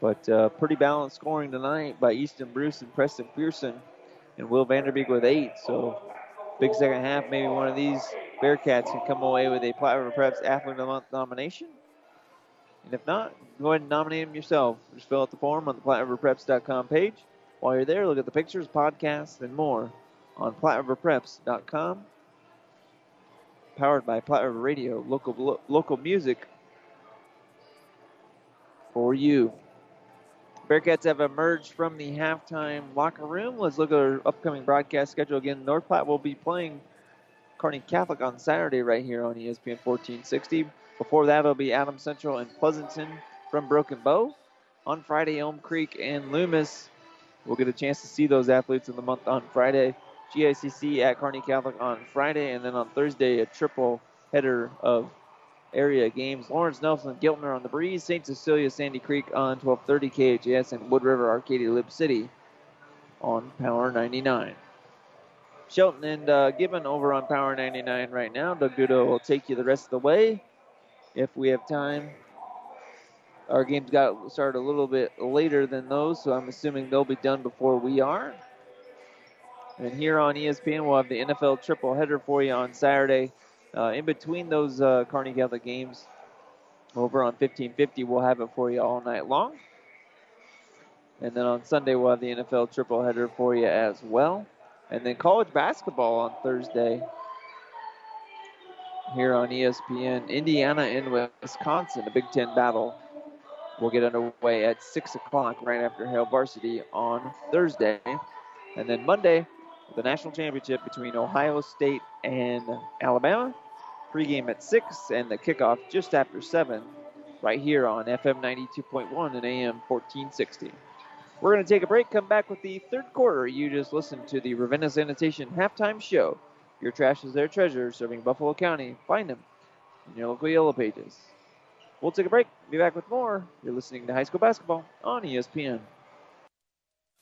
But uh, pretty balanced scoring tonight by Easton Bruce and Preston Pearson and Will Vanderbeek with eight. So big second half. Maybe one of these Bearcats can come away with a Platte Preps Athlete of the Month nomination. And if not, go ahead and nominate them yourself. Just fill out the form on the PlatteRiverPreps.com page. While you're there, look at the pictures, podcasts, and more on PlatteRiverPreps.com. Powered by Platte River Radio, local lo- local music for you. Bearcats have emerged from the halftime locker room. Let's look at our upcoming broadcast schedule again. North Platte will be playing Kearney Catholic on Saturday right here on ESPN 1460. Before that, it'll be Adam Central and Pleasanton from Broken Bow. On Friday, Elm Creek and Loomis. We'll get a chance to see those athletes in the month on Friday. GICC at Kearney Catholic on Friday, and then on Thursday, a triple header of area games. Lawrence Nelson, Giltner on the Breeze, St. Cecilia, Sandy Creek on 1230 KHS, and Wood River, Arcadia, Loup City on Power 99. Shelton and uh, Gibbon over on Power 99 right now. Doug Duda will take you the rest of the way if we have time. Our games got started a little bit later than those, so I'm assuming they'll be done before we are. And here on ESPN, we'll have the NFL triple header for you on Saturday. Uh, in between those uh, Kearney Catholic games, over on 1550, we'll have it for you all night long. And then on Sunday, we'll have the NFL triple header for you as well. And then college basketball on Thursday here on ESPN. Indiana and Wisconsin, a Big Ten battle, will get underway at 6 o'clock right after Hail Varsity on Thursday. And then Monday, the national championship between Ohio State and Alabama. Pregame at 6 and the kickoff just after 7 right here on FM 92.1 and AM 1460. We're going to take a break, come back with the third quarter. You just listened to the Ravenna Sanitation halftime show. Your trash is their treasure, serving Buffalo County. Find them in your local Yellow Pages. We'll take a break. Be back with more. You're listening to high school basketball on ESPN.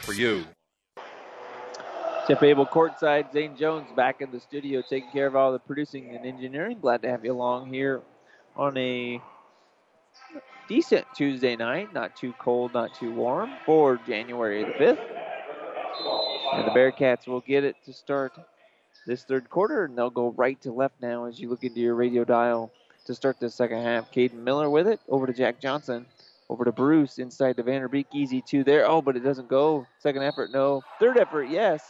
for you. Tip Able courtside, Zane Jones back in the studio taking care of all the producing and engineering. Glad to have you along here on a decent Tuesday night. Not too cold, not too warm for January the 5th. And the Bearcats will get it to start this third quarter, and they'll go right to left now as you look into your radio dial to start the second half. Caden Miller with it, over to Jack Johnson. Over to Bruce inside to Vanderbeek. Easy two there. Oh, but it doesn't go. Second effort, no. Third effort, yes.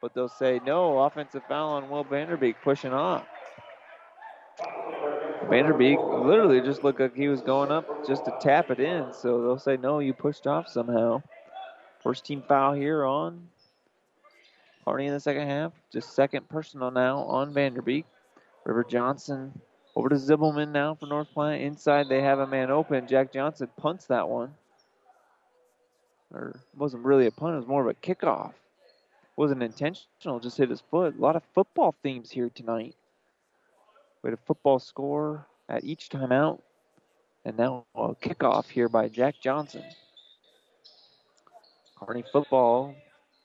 But they'll say no. Offensive foul on Will Vanderbeek pushing off. Vanderbeek literally just looked like he was going up just to tap it in. So they'll say, no, you pushed off somehow. First team foul here on Hardy in the second half. Just second personal now on Vanderbeek. River Johnston over to Zibelman now for North Platte. Inside they have a man open. Jack Johnson punts that one. Or wasn't really a punt, it was more of a kickoff. Wasn't intentional, just hit his foot. A lot of football themes here tonight. We had a football score at each timeout. And now a kickoff here by Jack Johnson. Kearney football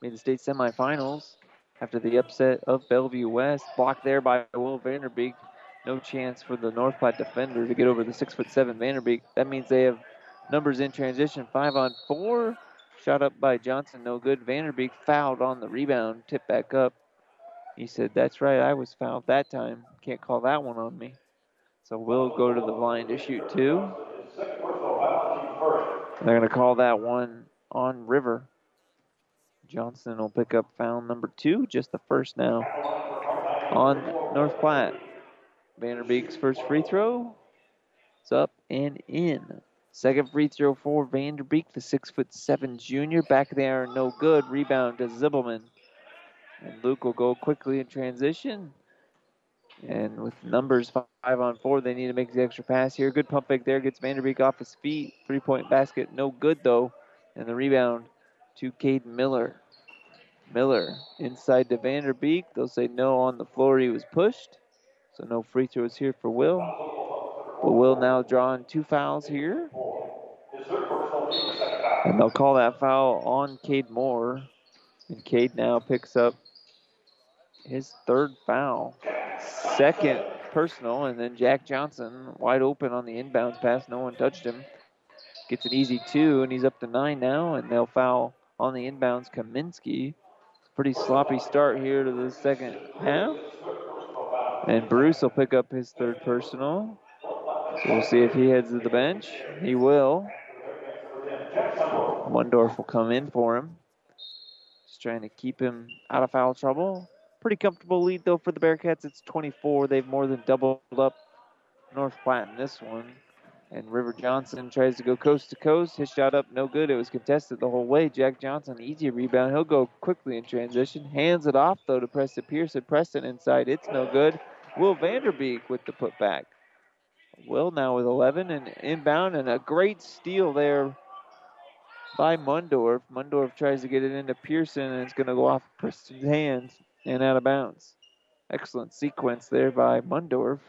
made the state semifinals after the upset of Bellevue West. Blocked there by Will Vanderbeek. No chance for the North Platte defender to get over the six foot seven Vanderbeek. That means they have numbers in transition. Five on four. Shot up by Johnson, no good. Vanderbeek fouled on the rebound, tipped back up. He said, That's right, I was fouled that time. Can't call that one on me. So we'll go to the line to shoot two. They're going to call that one on River. Johnston will pick up foul number two, just the first now on North Platte. Vanderbeek's first free throw. It's up and in. Second free throw for Vanderbeek, the six foot seven junior. Back there, no good. Rebound to Zibelman. And Luke will go quickly in transition. And with numbers five on four, they need to make the extra pass here. Good pump fake there. Gets Vanderbeek off his feet. Three point basket. No good, though. And the rebound to Cade Miller. Miller inside to Vanderbeek. They'll say no on the floor. He was pushed. So no free throws here for Will. But Will now drawing two fouls here. And they'll call that foul on Cade Moore. And Cade now picks up his third foul. Second personal, and then Jack Johnson wide open on the inbounds pass. No one touched him. Gets an easy two, and he's up to nine now, and they'll foul on the inbounds Kaminsky. Pretty sloppy start here to the second half. And Bruce will pick up his third personal. So we'll see if he heads to the bench. He will. Mundorf will come in for him. Just trying to keep him out of foul trouble. Pretty comfortable lead though for the Bearcats. It's 24. They've more than doubled up North Platte in this one. And River Johnston tries to go coast to coast. His shot up, no good. It was contested the whole way. Jack Johnson, easy rebound. He'll go quickly in transition. Hands it off though to Preston Pearson. Preston inside. It's no good. Will Vanderbeek with the putback. Will now with 11 and inbound and a great steal there by Mundorf. Mundorf tries to get it into Pearson and it's going to go off Preston's hands and out of bounds. Excellent sequence there by Mundorf.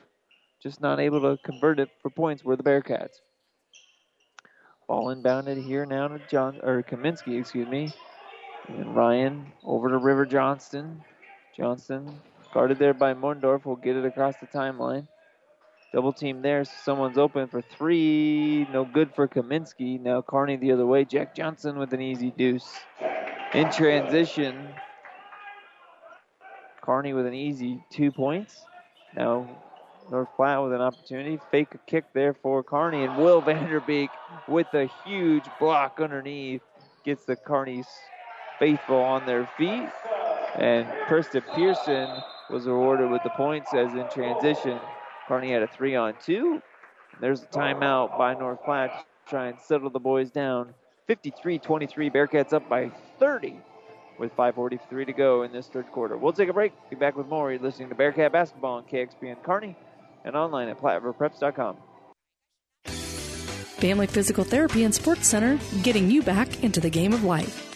Just not able to convert it for points were the Bearcats. Ball inbounded here now to John or Kaminsky, excuse me. And Ryan over to River Johnston. Johnston guarded there by Mundorf will get it across the timeline. Double team there. Someone's open for three. No good for Kaminsky. Now Kearney the other way. Jack Johnson with an easy deuce. In transition. Kearney with an easy two points. Now North Platte with an opportunity. Fake a kick there for Kearney. And Will Vanderbeek with a huge block underneath gets the Kearney's faithful on their feet. And Preston Pearson was awarded with the points as in transition. Kearney had a three on two. There's a timeout by North Platte to try and settle the boys down. 53 23, Bearcats up by 30 with 5.43 to go in this third quarter. We'll take a break. Be back with more. You're listening to Bearcat Basketball on KXPN Kearney and online at PlatteRiverPreps.com. Family Physical Therapy and Sports Center, getting you back into the game of life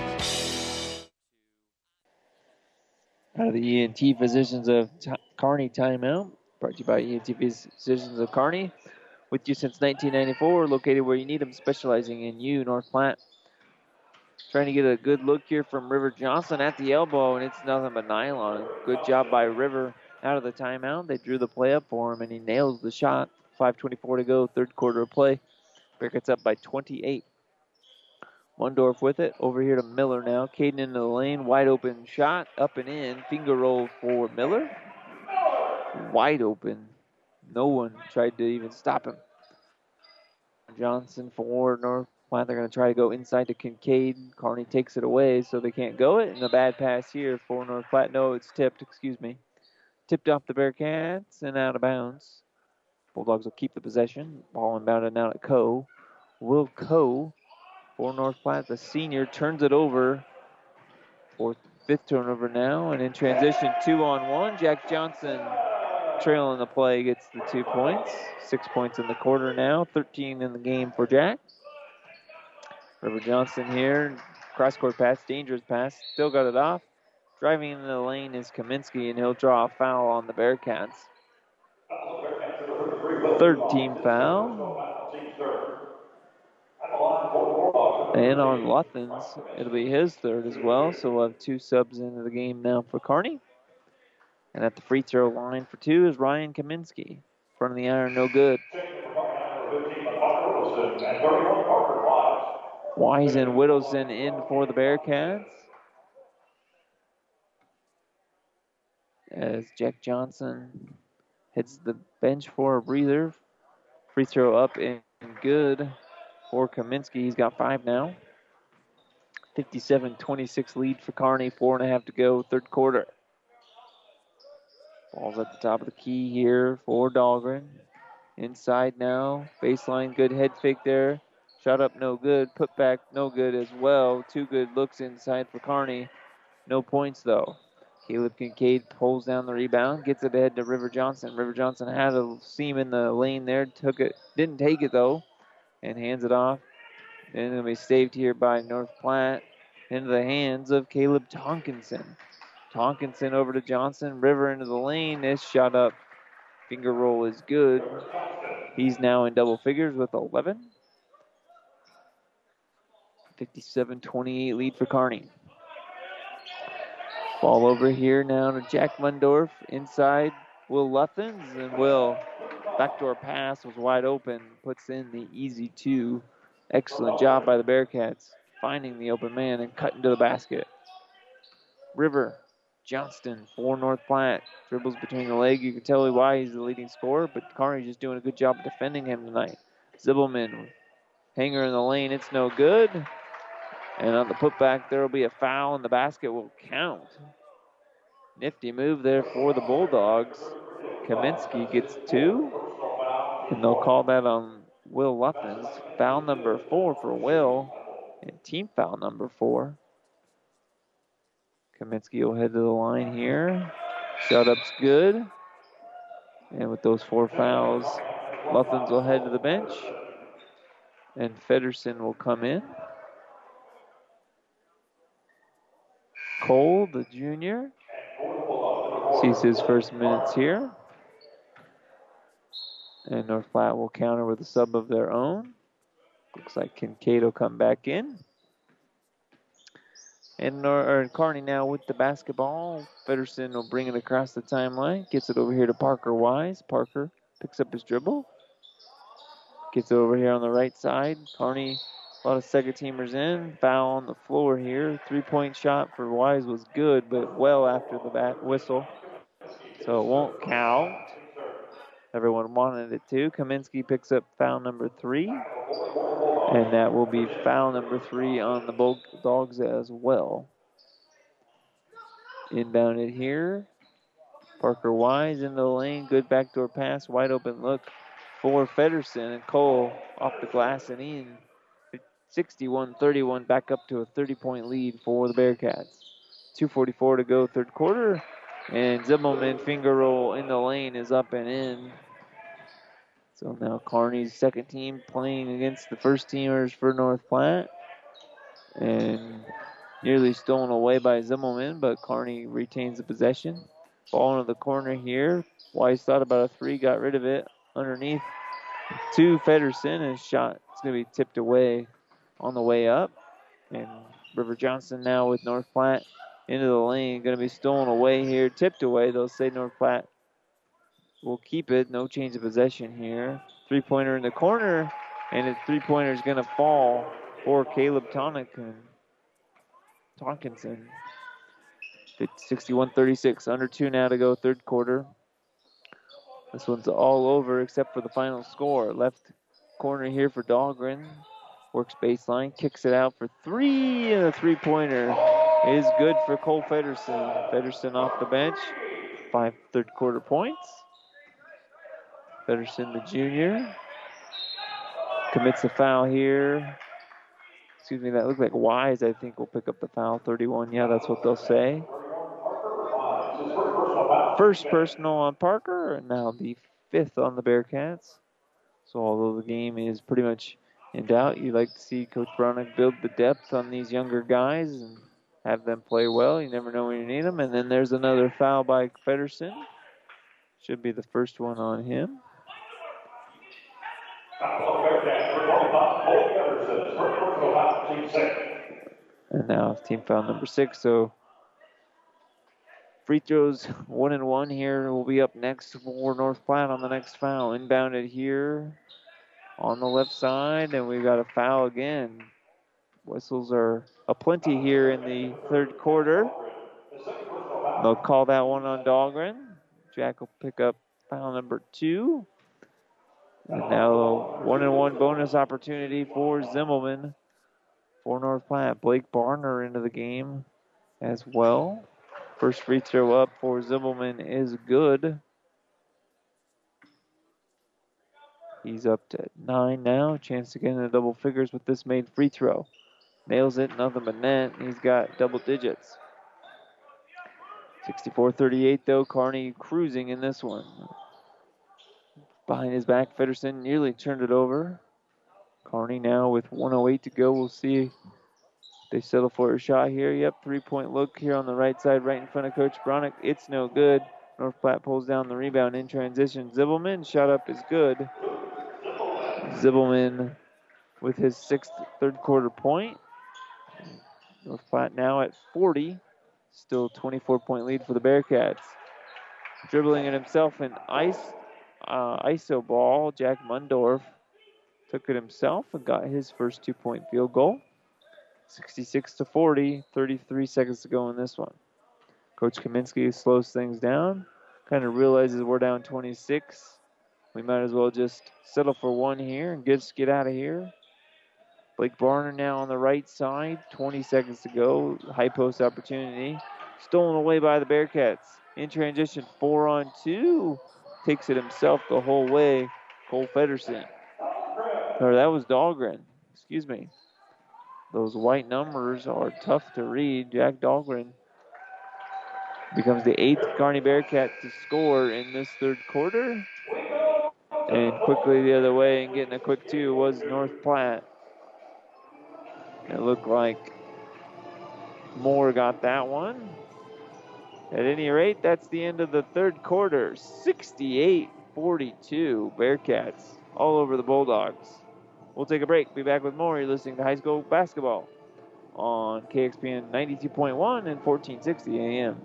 Out of the ENT Physicians of T- Kearney timeout, brought to you by ENT Physicians of Kearney. With you since 1994, located where you need them, specializing in you, North Platte. Trying to get a good look here from River Johnston at the elbow, and it's nothing but nylon. Good job by River out of the timeout. They drew the play up for him, and he nails the shot. 5.24 to go, third quarter of play. Bearcats up by 28. Mundorf with it. Over here to Miller now. Caden into the lane. Wide open shot. Up and in. Finger roll for Miller. Wide open. No one tried to even stop him. Johnston for North Platte. They're going to try to go inside to Kincaid. Kearney takes it away, so they can't go it. And a bad pass here for North Platte. No, it's tipped. Excuse me. Tipped off the Bearcats and out of bounds. Bulldogs will keep the possession. Ball inbounded now at Coe. Will Coe for North Platte, the senior, turns it over for fifth turnover now. And in transition, two on one. Jack Johnson trailing the play gets the two points. Six points in the quarter now, 13 in the game for Jack. River Johnson here. Cross court pass, dangerous pass. Still got it off. Driving into the lane is Kaminsky, and he'll draw a foul on the Bearcats. Third team foul. And on Luthans, it'll be his third as well. So we'll have two subs into the game now for Kearney. And at the free throw line for two is Ryan Kaminsky. Front of the iron, no good. Wise and Whittleson in for the Bearcats. As Jack Johnson hits the bench for a breather. Free throw up and good for Kaminsky. He's got five now. 57 26 lead for Kearney. Four and a half to go, third quarter. Ball's at the top of the key here for Dahlgren. Inside now. Baseline, good head fake there. Shot up, no good. Put back, no good as well. Two good looks inside for Kearney. No points though. Caleb Kincaid pulls down the rebound, gets it ahead to River Johnston. River Johnston had a seam in the lane there, took it, didn't take it though, and hands it off. And it'll be saved here by North Platte into the hands of Caleb Tonkinson. Tonkinson over to Johnston. River into the lane. This shot up. Finger roll is good. He's now in double figures with 11. 57 28 lead for Kearney. Ball over here now to Jack Mundorf. Inside, Will Luthens. And Will, backdoor pass was wide open. Puts in the easy two. Excellent job by the Bearcats. Finding the open man and cutting to the basket. River Johnston for North Platte. Dribbles between the leg. You can tell why he's the leading scorer, but Kearney's just doing a good job defending him tonight. Zibelman, hanger in the lane. It's no good. And on the putback, there will be a foul, and the basket will count. Nifty move there for the Bulldogs. Kaminsky gets two, and they'll call that on Will Luthens. Foul number four for Will, and team foul number four. Kaminsky will head to the line here. Shut up's good. And with those four fouls, Luthens will head to the bench. And Federson will come in. Cole, the junior, sees his first minutes here. And North Platte will counter with a sub of their own. Looks like Kincaid will come back in. And Nor- Kearney now with the basketball. Federson will bring it across the timeline. Gets it over here to Parker Wise. Parker picks up his dribble. Gets over here on the right side. Kearney, a lot of second teamers in. Foul on the floor here. Three point shot for Wise was good, but well after the bat whistle. So it won't count. Everyone wanted it to. Kaminsky picks up foul number three. And that will be foul number three on the Bulldogs as well. Inbounded here. Parker Wise in the lane. Good backdoor pass. Wide open look for Federson. And Cole off the glass and in. 61 31, back up to a 30 point lead for the Bearcats. 2.44 to go, third quarter. And Zibelman finger roll in the lane is up and in. So now Kearney's second team playing against the first teamers for North Platte. And nearly stolen away by Zibelman, but Kearney retains the possession. Ball into the corner here. Wise thought about a three, got rid of it. Underneath to Federson, and shot it's going to be tipped away on the way up. And River Johnston now with North Platte into the lane, going to be stolen away here, tipped away. They'll say North Platte will keep it. No change of possession here. Three pointer in the corner, and the three pointer is going to fall for Caleb Tonic and Tonkinson. 61 36, under two now to go, third quarter. This one's all over except for the final score. Left corner here for Dahlgren. Works baseline, kicks it out for three, and a three pointer is good for Cole Federson. Federson off the bench, five third quarter points. Federson, the junior, commits a foul here. Excuse me, that looks like Wise, I think, will pick up the foul. 31, yeah, that's what they'll say. First personal on Parker, and now the fifth on the Bearcats. So although the game is pretty much in doubt, you'd like to see Coach Beranek build the depth on these younger guys and have them play well. You never know when you need them. And then there's another foul by Federson. Should be the first one on him. And now team foul number six. So free throws one and one here will be up next for North Platte on the next foul. Inbounded here on the left side, and we've got a foul again. Whistles are aplenty here in the third quarter. They'll call that one on Dahlgren. Jack will pick up foul number two. And now one and one bonus opportunity for Zibelman for North Platte. Blake Barner into the game as well. First free throw up for Zibelman is good. He's up to nine now. Chance to get into double figures with this made free throw. Nails it, nothing but net. He's got double digits. 64 38, though. Kearney cruising in this one. Behind his back, Federson nearly turned it over. Kearney now with 108 to go. We'll see they settle for a shot here. Yep, three point look here on the right side, right in front of Coach Beranek. It's no good. North Platte pulls down the rebound in transition. Zibelman shot up is good. Zibelman with his sixth third quarter point. Platte now at 40. Still 24 point lead for the Bearcats. Dribbling it himself in ice uh, ISO ball. Jack Mundorf took it himself and got his first two point field goal. 66 to 40, 33 seconds to go in this one. Coach Kaminsky slows things down, kind of realizes we're down 26. We might as well just settle for one here and just get out of here. Blake Barner now on the right side, 20 seconds to go. High post opportunity. Stolen away by the Bearcats. In transition, four on two. Takes it himself the whole way. Cole Federson. Or that was Dahlgren. Excuse me. Those white numbers are tough to read. Jack Dahlgren becomes the eighth Kearney Bearcat to score in this third quarter. And quickly the other way and getting a quick two was North Platte. It looked like Moore got that one. At any rate, that's the end of the third quarter. 68 42 Bearcats all over the Bulldogs. We'll take a break. Be back with more. You're listening to high school basketball on KXPN 92.1 and 1460 AM.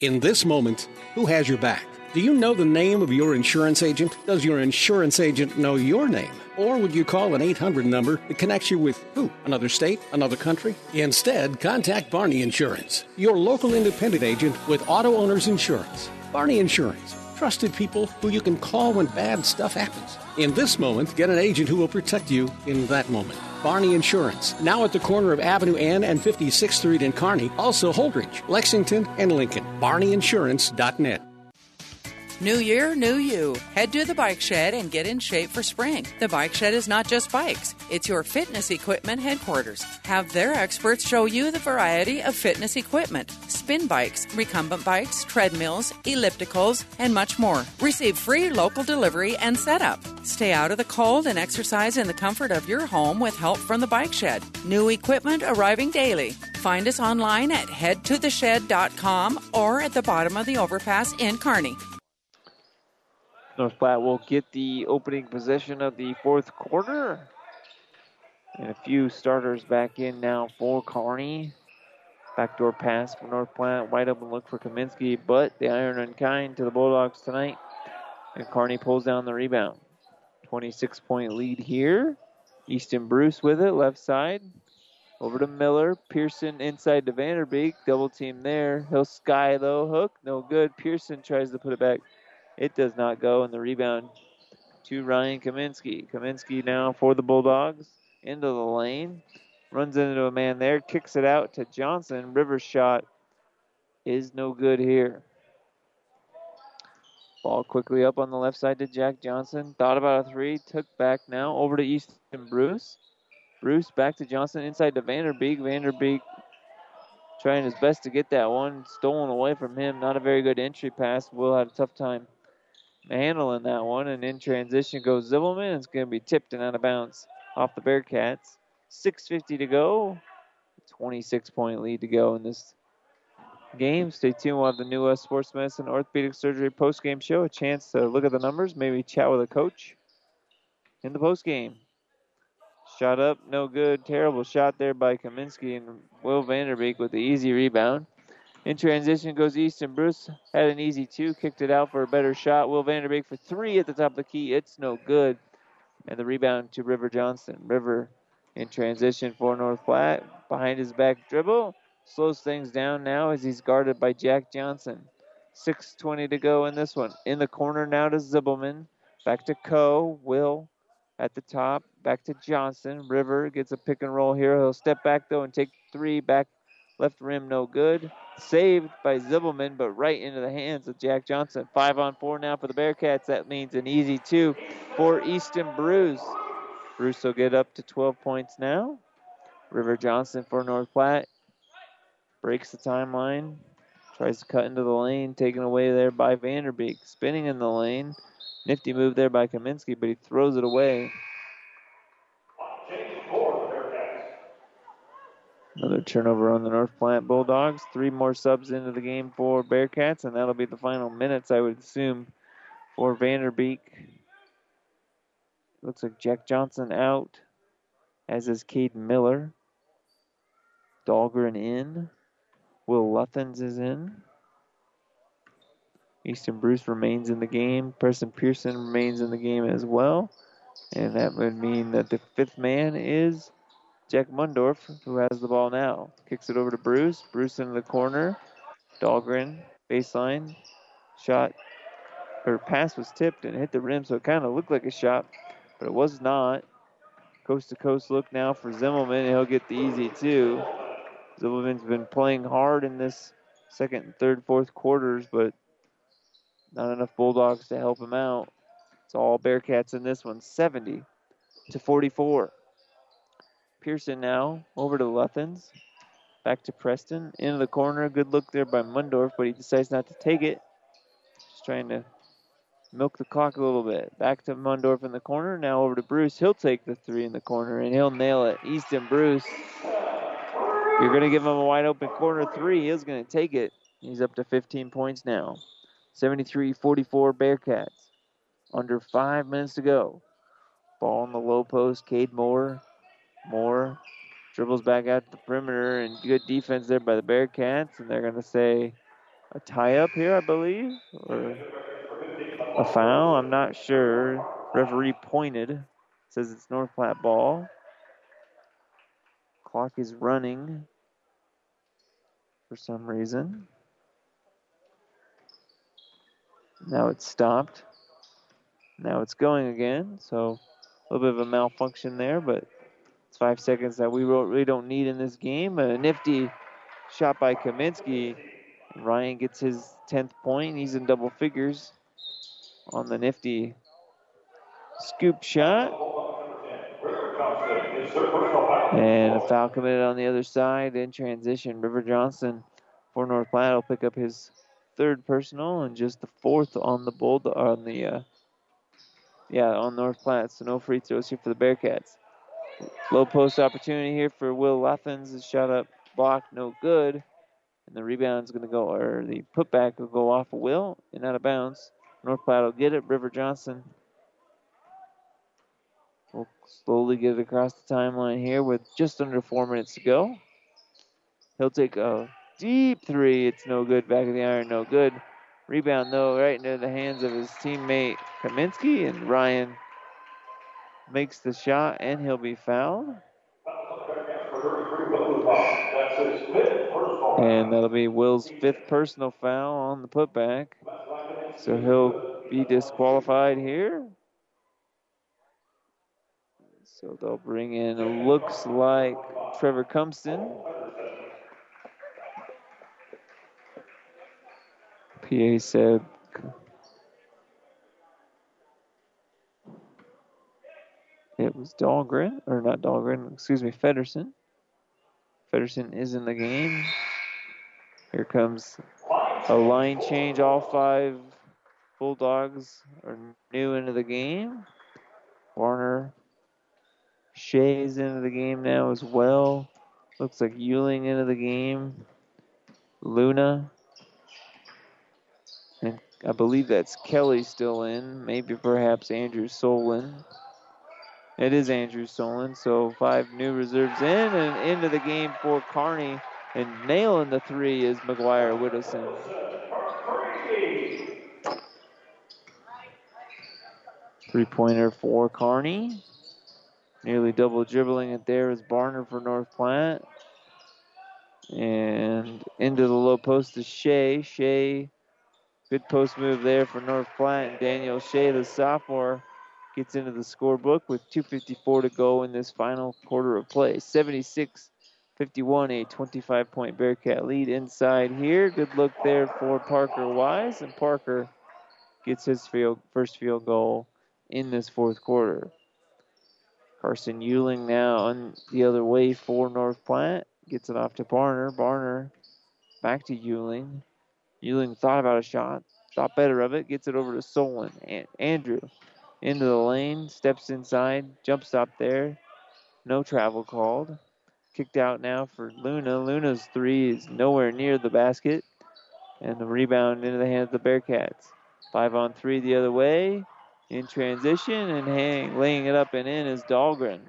In this moment, who has your back? Do you know the name of your insurance agent? Does your insurance agent know your name? Or would you call an 800 number that connects you with who? Another state? Another country? Instead, contact Barney Insurance, your local independent agent with auto owners insurance. Barney Insurance, trusted people who you can call when bad stuff happens. In this moment, get an agent who will protect you in that moment. Barney Insurance, now at the corner of Avenue N and 56th Street in Kearney, also Holdrege, Lexington, and Lincoln. BarneyInsurance.net. New year, new you. Head to the bike shed and get in shape for spring. The bike shed is not just bikes, it's your fitness equipment headquarters. Have their experts show you the variety of fitness equipment spin bikes, recumbent bikes, treadmills, ellipticals, and much more. Receive free local delivery and setup. Stay out of the cold and exercise in the comfort of your home with help from the bike shed. New equipment arriving daily. Find us online at headtotheshed.com or at the bottom of the overpass in Kearney. North Platte will get the opening possession of the fourth quarter. And a few starters back in now for Kearney. Backdoor pass for North Platte. Wide open look for Kaminsky, but the iron unkind to the Bulldogs tonight. And Kearney pulls down the rebound. 26 point lead here. Easton Bruce with it, left side. Over to Miller. Pearson inside to Vanderbeek. Double team there. He'll sky though. Hook. No good. Pearson tries to put it back. It does not go. And the rebound to Ryan Kaminsky. Kaminsky now for the Bulldogs. Into the lane. Runs into a man there. Kicks it out to Johnston. Rivers shot is no good here. Ball quickly up on the left side to Jack Johnson. Thought about a three. Took back now. Over to Easton Bruce. Bruce back to Johnson. Inside to Vanderbeek. Vanderbeek trying his best to get that one. Stolen away from him. Not a very good entry pass. Will had a tough time handling that one. And in transition goes Zibelman. It's going to be tipped and out of bounds off the Bearcats. 6.50 to go. 26 point lead to go in this game. Stay tuned. We'll have the new uh, sports medicine orthopedic surgery post game show. A chance to look at the numbers, maybe chat with a coach in the post game. Shot up, no good. Terrible shot there by Kaminsky and Will Vanderbeek with the easy rebound. In transition goes Easton Bruce. Had an easy two, kicked it out for a better shot. Will Vanderbeek for three at the top of the key. It's no good. And the rebound to River Johnston. River in transition for North Platte. Behind his back dribble. Slows things down now as he's guarded by Jack Johnson. 6.20 to go in this one. In the corner now to Zibelman. Back to Coe. Will at the top. Back to Johnston. River gets a pick and roll here. He'll step back though and take three. Back left rim, no good. Saved by Zibelman, but right into the hands of Jack Johnston. Five on four now for the Bearcats. That means an easy two for Easton Bruce. Bruce will get up to 12 points now. River Johnson for North Platte breaks the timeline, tries to cut into the lane, taken away there by Vanderbeek. Spinning in the lane. Nifty move there by Kaminsky, but he throws it away. Another turnover on the North Platte Bulldogs. Three more subs into the game for Bearcats, and that'll be the final minutes, I would assume, for Vanderbeek. Looks like Jack Johnson out, as is Caden Miller. Dahlgren in. Will Luthans is in. Easton Bruce remains in the game. Preston Pearson remains in the game as well. And that would mean that the fifth man is Jack Mundorf, who has the ball now. Kicks it over to Bruce. Bruce into the corner. Dahlgren, baseline. Shot, or pass was tipped and hit the rim, so it kind of looked like a shot, but it was not. Coast to coast look now for Zibelman. He'll get the easy two. Zibelman's been playing hard in this second and third, fourth quarters, but not enough Bulldogs to help him out. It's all Bearcats in this one, 70 to 44. Pearson now over to Luthans. Back to Preston. Into the corner. Good look there by Mundorf, but he decides not to take it. Just trying to milk the clock a little bit. Back to Mundorf in the corner. Now over to Bruce. He'll take the three in the corner and he'll nail it. Easton Bruce. You're going to give him a wide open corner three. He's going to take it. He's up to 15 points now. 73 44 Bearcats. Under five minutes to go. Ball on the low post. Cade Moore. Moore dribbles back out the perimeter and good defense there by the Bearcats. And they're going to say a tie up here, I believe, or a foul. I'm not sure. Referee pointed. Says it's North Platte ball. Clock is running for some reason. Now it's stopped. Now it's going again. So a little bit of a malfunction there, but five seconds that we really don't need in this game. A nifty shot by Kaminsky. Ryan gets his 10th point. He's in double figures. on the nifty scoop shot. And a foul committed on the other side in transition. River Johnston for North Platte will pick up his third personal and just the fourth on the bull on the uh, yeah on North Platte. So no free throws here for the Bearcats. Low post opportunity here for Will Luthans. His shot up block, no good. And the rebound's going to go, or the putback will go off of Will and out of bounds. North Platte will get it. River Johnston will slowly get it across the timeline here with just under four minutes to go. He'll take a deep three. It's no good. Back of the iron, no good. Rebound, though, right into the hands of his teammate Kaminsky, and Ryan makes the shot, and he'll be fouled. And that'll be Will's fifth personal foul on the putback. So he'll be disqualified here. So they'll bring in, it looks like Trevor Cumston. PA said it was Dahlgren, or not Dahlgren, excuse me, Federson. Federson is in the game. Here comes a line change. All five Bulldogs are new into the game. Warner Shea's into the game now as well. Looks like Euling into the game. Luna. And I believe that's Kelly still in. Maybe perhaps Andrew Solon. It is Andrew Solon. So five new reserves in and into the game for Kearney. And nailing the three is McGuire Whittleson. Three pointer for Kearney. Nearly double dribbling it there is Barner for North Platte. And into the low post is Shea. Shea, good post move there for North Platte. And Daniel Shea, the sophomore, gets into the scorebook with 2.54 to go in this final quarter of play. 76 51, a 25 point Bearcat lead inside here. Good look there for Parker Wise. And Parker gets his field, first field goal in this fourth quarter. Carson Euling now on the other way for North Platte. Gets it off to Barner. Barner back to Euling. Euling thought about a shot, thought better of it, gets it over to Solon. And Andrew into the lane, steps inside, jump stop there. No travel called. Kicked out now for Luna. Luna's three is nowhere near the basket. And the rebound into the hands of the Bearcats. Five on three the other way in transition and hang, laying it up and in is Dahlgren.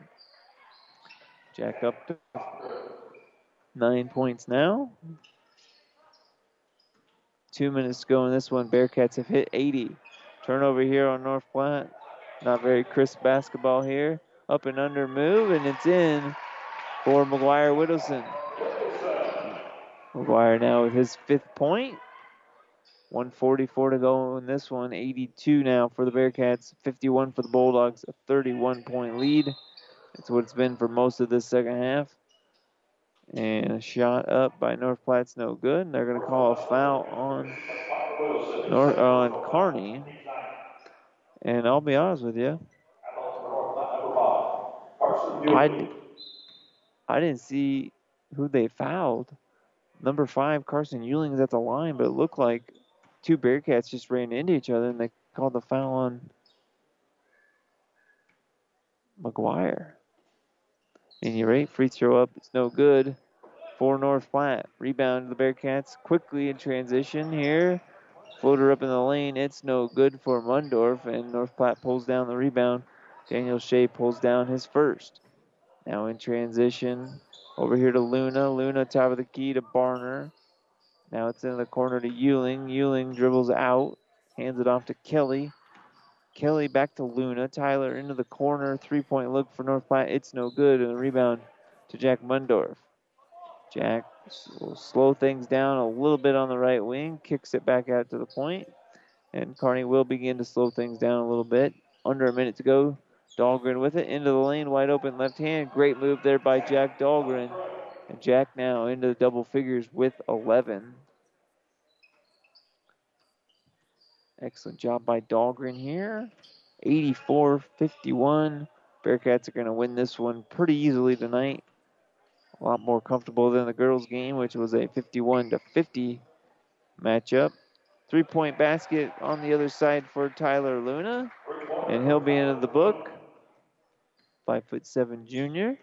Jack up to nine points now. Two minutes to go in this one. Bearcats have hit 80. Turnover here on North Platte. Not very crisp basketball here. Up and under move, and it's in for McGuire Whittleson. McGuire now with his fifth point. 144 to go in this one. 82 now for the Bearcats. 51 for the Bulldogs. A 31 point lead. That's what it's been for most of this second half. And a shot up by North Platte's no good. And they're going to call a foul on North, on Kearney. And I'll be honest with you, I, I didn't see who they fouled. Number five, Carson Euling is at the line, but it looked like two Bearcats just ran into each other and they called the foul on McGuire. And you're right, free throw up, it's no good for North Platte. Rebound to the Bearcats quickly in transition here. Floater up in the lane, it's no good for Mundorf, and North Platte pulls down the rebound. Daniel Shea pulls down his first. Now in transition, over here to Luna. Luna top of the key to Barner. Now it's in the corner to Euling. Euling dribbles out, hands it off to Kelly. Kelly back to Luna. Tyler into the corner. Three point look for North Platte. It's no good. And the rebound to Jack Mundorf. Jack will slow things down a little bit on the right wing, kicks it back out to the point, and Kearney will begin to slow things down a little bit. Under a minute to go. Dahlgren with it into the lane, wide open left hand. Great move there by Jack Dahlgren. And Jack now into the double figures with 11. Excellent job by Dahlgren here. 84 51. Bearcats are going to win this one pretty easily tonight. A lot more comfortable than the girls' game, which was a 51 to 50 matchup. Three point basket on the other side for Tyler Luna, and he'll be into the book. Five foot seven junior.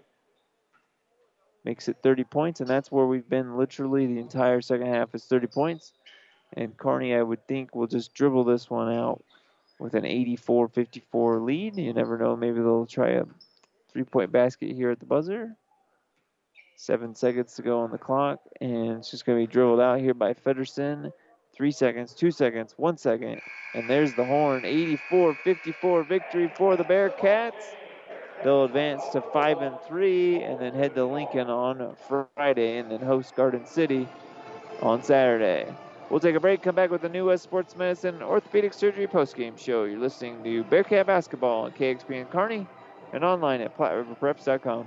Makes it 30 points, and that's where we've been literally the entire second half is 30 points. And Kearney, I would think, will just dribble this one out with an 84 54 lead. You never know, maybe they'll try a three point basket here at the buzzer. Seven seconds to go on the clock, and it's just going to be dribbled out here by Feddersen. Three seconds, two seconds, one second, and there's the horn. 84 54 victory for the Bearcats. They'll advance to 5 and 3 and then head to Lincoln on Friday and then host Garden City on Saturday. We'll take a break, come back with the New West Sports Medicine Orthopedic Surgery postgame show. You're listening to Bearcat Basketball on KXP and Kearney and online at PlatteRiverPreps.com.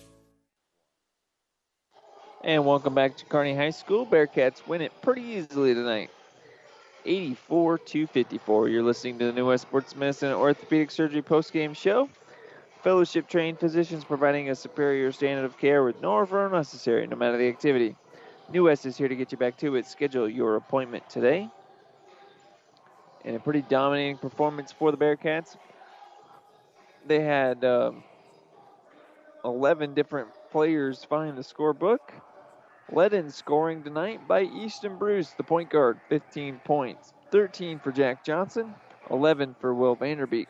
And welcome back to Kearney High School. Bearcats win it pretty easily tonight. 84 to 54. You're listening to the New West Sports Medicine Orthopedic Surgery postgame show. Fellowship trained physicians providing a superior standard of care with no referral necessary, no matter the activity. New West is here to get you back to it. Schedule your appointment today. And a pretty dominating performance for the Bearcats. They had um, 11 different players find the scorebook. Led in scoring tonight by Easton Bruce, the point guard, 15 points. 13 for Jack Johnson, 11 for Will Vanderbeek.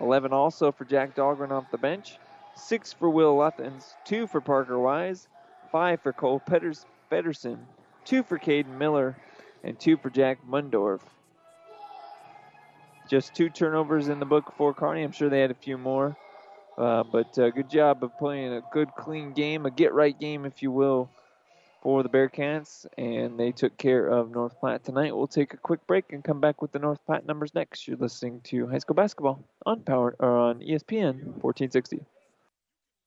11 also for Jack Dahlgren off the bench, 6 for Will Luthens, 2 for Parker Wise, 5 for Cole Petters, Pedersen, 2 for Caden Miller, and 2 for Jack Mundorf. Just two turnovers in the book for Kearney. I'm sure they had a few more. Uh, but uh, good job of playing a good, clean game, a get right game, if you will, for the Bearcats. And they took care of North Platte tonight. We'll take a quick break and come back with the North Platte numbers next. You're listening to High School Basketball on Power or on ESPN 1460.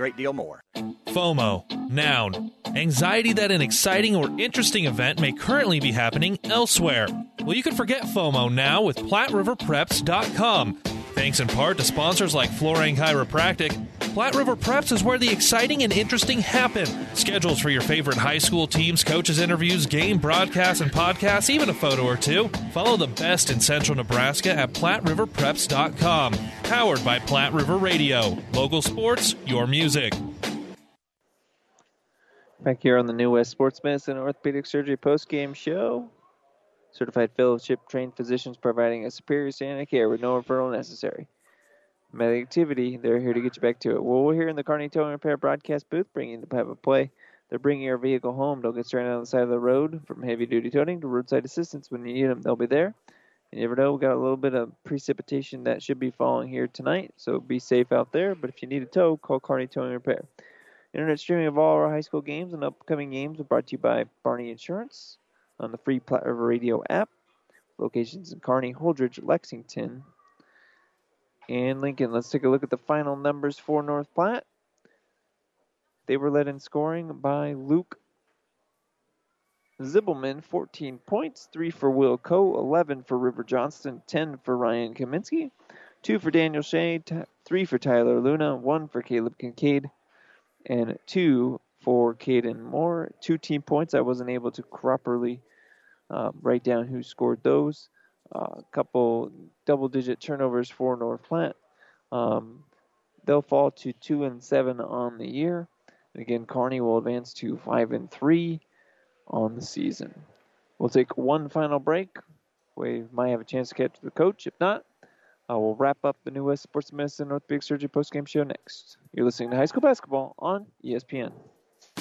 great deal more. FOMO, noun, anxiety that an exciting or interesting event may currently be happening elsewhere. Well, you can forget FOMO now with PlatteRiverPreps.com. Thanks in part to sponsors like Florang Chiropractic, Platte River Preps is where the exciting and interesting happen. Schedules for your favorite high school teams, coaches, interviews, game broadcasts, and podcasts, even a photo or two. Follow the best in central Nebraska at PlatteRiverPreps.com. Powered by Platte River Radio. Local sports, your music. Back here on the New West Sports Medicine Orthopedic Surgery post-game show. Certified fellowship trained physicians providing a superior standard of care with no referral necessary. Med activity, they're here to get you back to it. Well, we're here in the Kearney Towing Repair broadcast booth bringing the play of play. They're bringing your vehicle home. Don't get stranded on the side of the road from heavy duty towing to roadside assistance. When you need them, they'll be there. You never know, we got a little bit of precipitation that should be falling here tonight, so be safe out there. But if you need a tow, call Kearney Towing Repair. Internet streaming of all our high school games and upcoming games are brought to you by Barney Insurance on the free Platte River Radio app. Locations in Kearney, Holdrege, Lexington, and Lincoln. Let's take a look at the final numbers for North Platte. They were led in scoring by Luke Zibelman, 14 points, 3 for Will Coe, 11 for River Johnston, 10 for Ryan Kaminsky, 2 for Daniel Shea, 3 for Tyler Luna, 1 for Caleb Kincaid, and 2 for Caden Moore. Two team points. I wasn't able to properly uh, write down who scored those. A uh, couple double digit turnovers for North Platte. Um, they'll fall to 2 and 7 on the year. And again, Kearney will advance to 5 and 3 on the season. We'll take one final break. We might have a chance to catch the coach. If not, uh, we'll wrap up the New West Sports Medicine Orthopedic Surgery postgame show next. You're listening to High School Basketball on ESPN.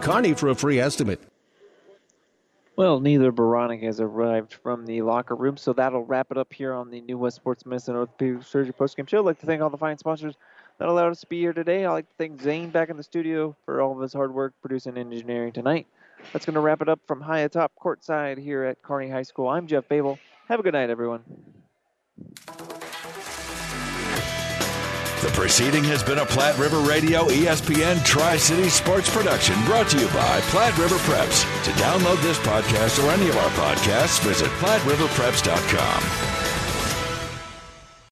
Kearney for a free estimate. Well, neither Beranek has arrived from the locker room, so that'll wrap it up here on the New West Sports Medicine Orthopedic Surgery postgame show. I'd like to thank all the fine sponsors that allowed us to be here today. I'd like to thank Zane back in the studio for all of his hard work producing engineering tonight. That's going to wrap it up from high atop courtside here at Kearney High School. I'm Jeff Babel. Have a good night, everyone. The proceeding has been a Platte River Radio ESPN Tri City Sports production brought to you by Platte River Preps. To download this podcast or any of our podcasts, visit PlatteRiverPreps.com.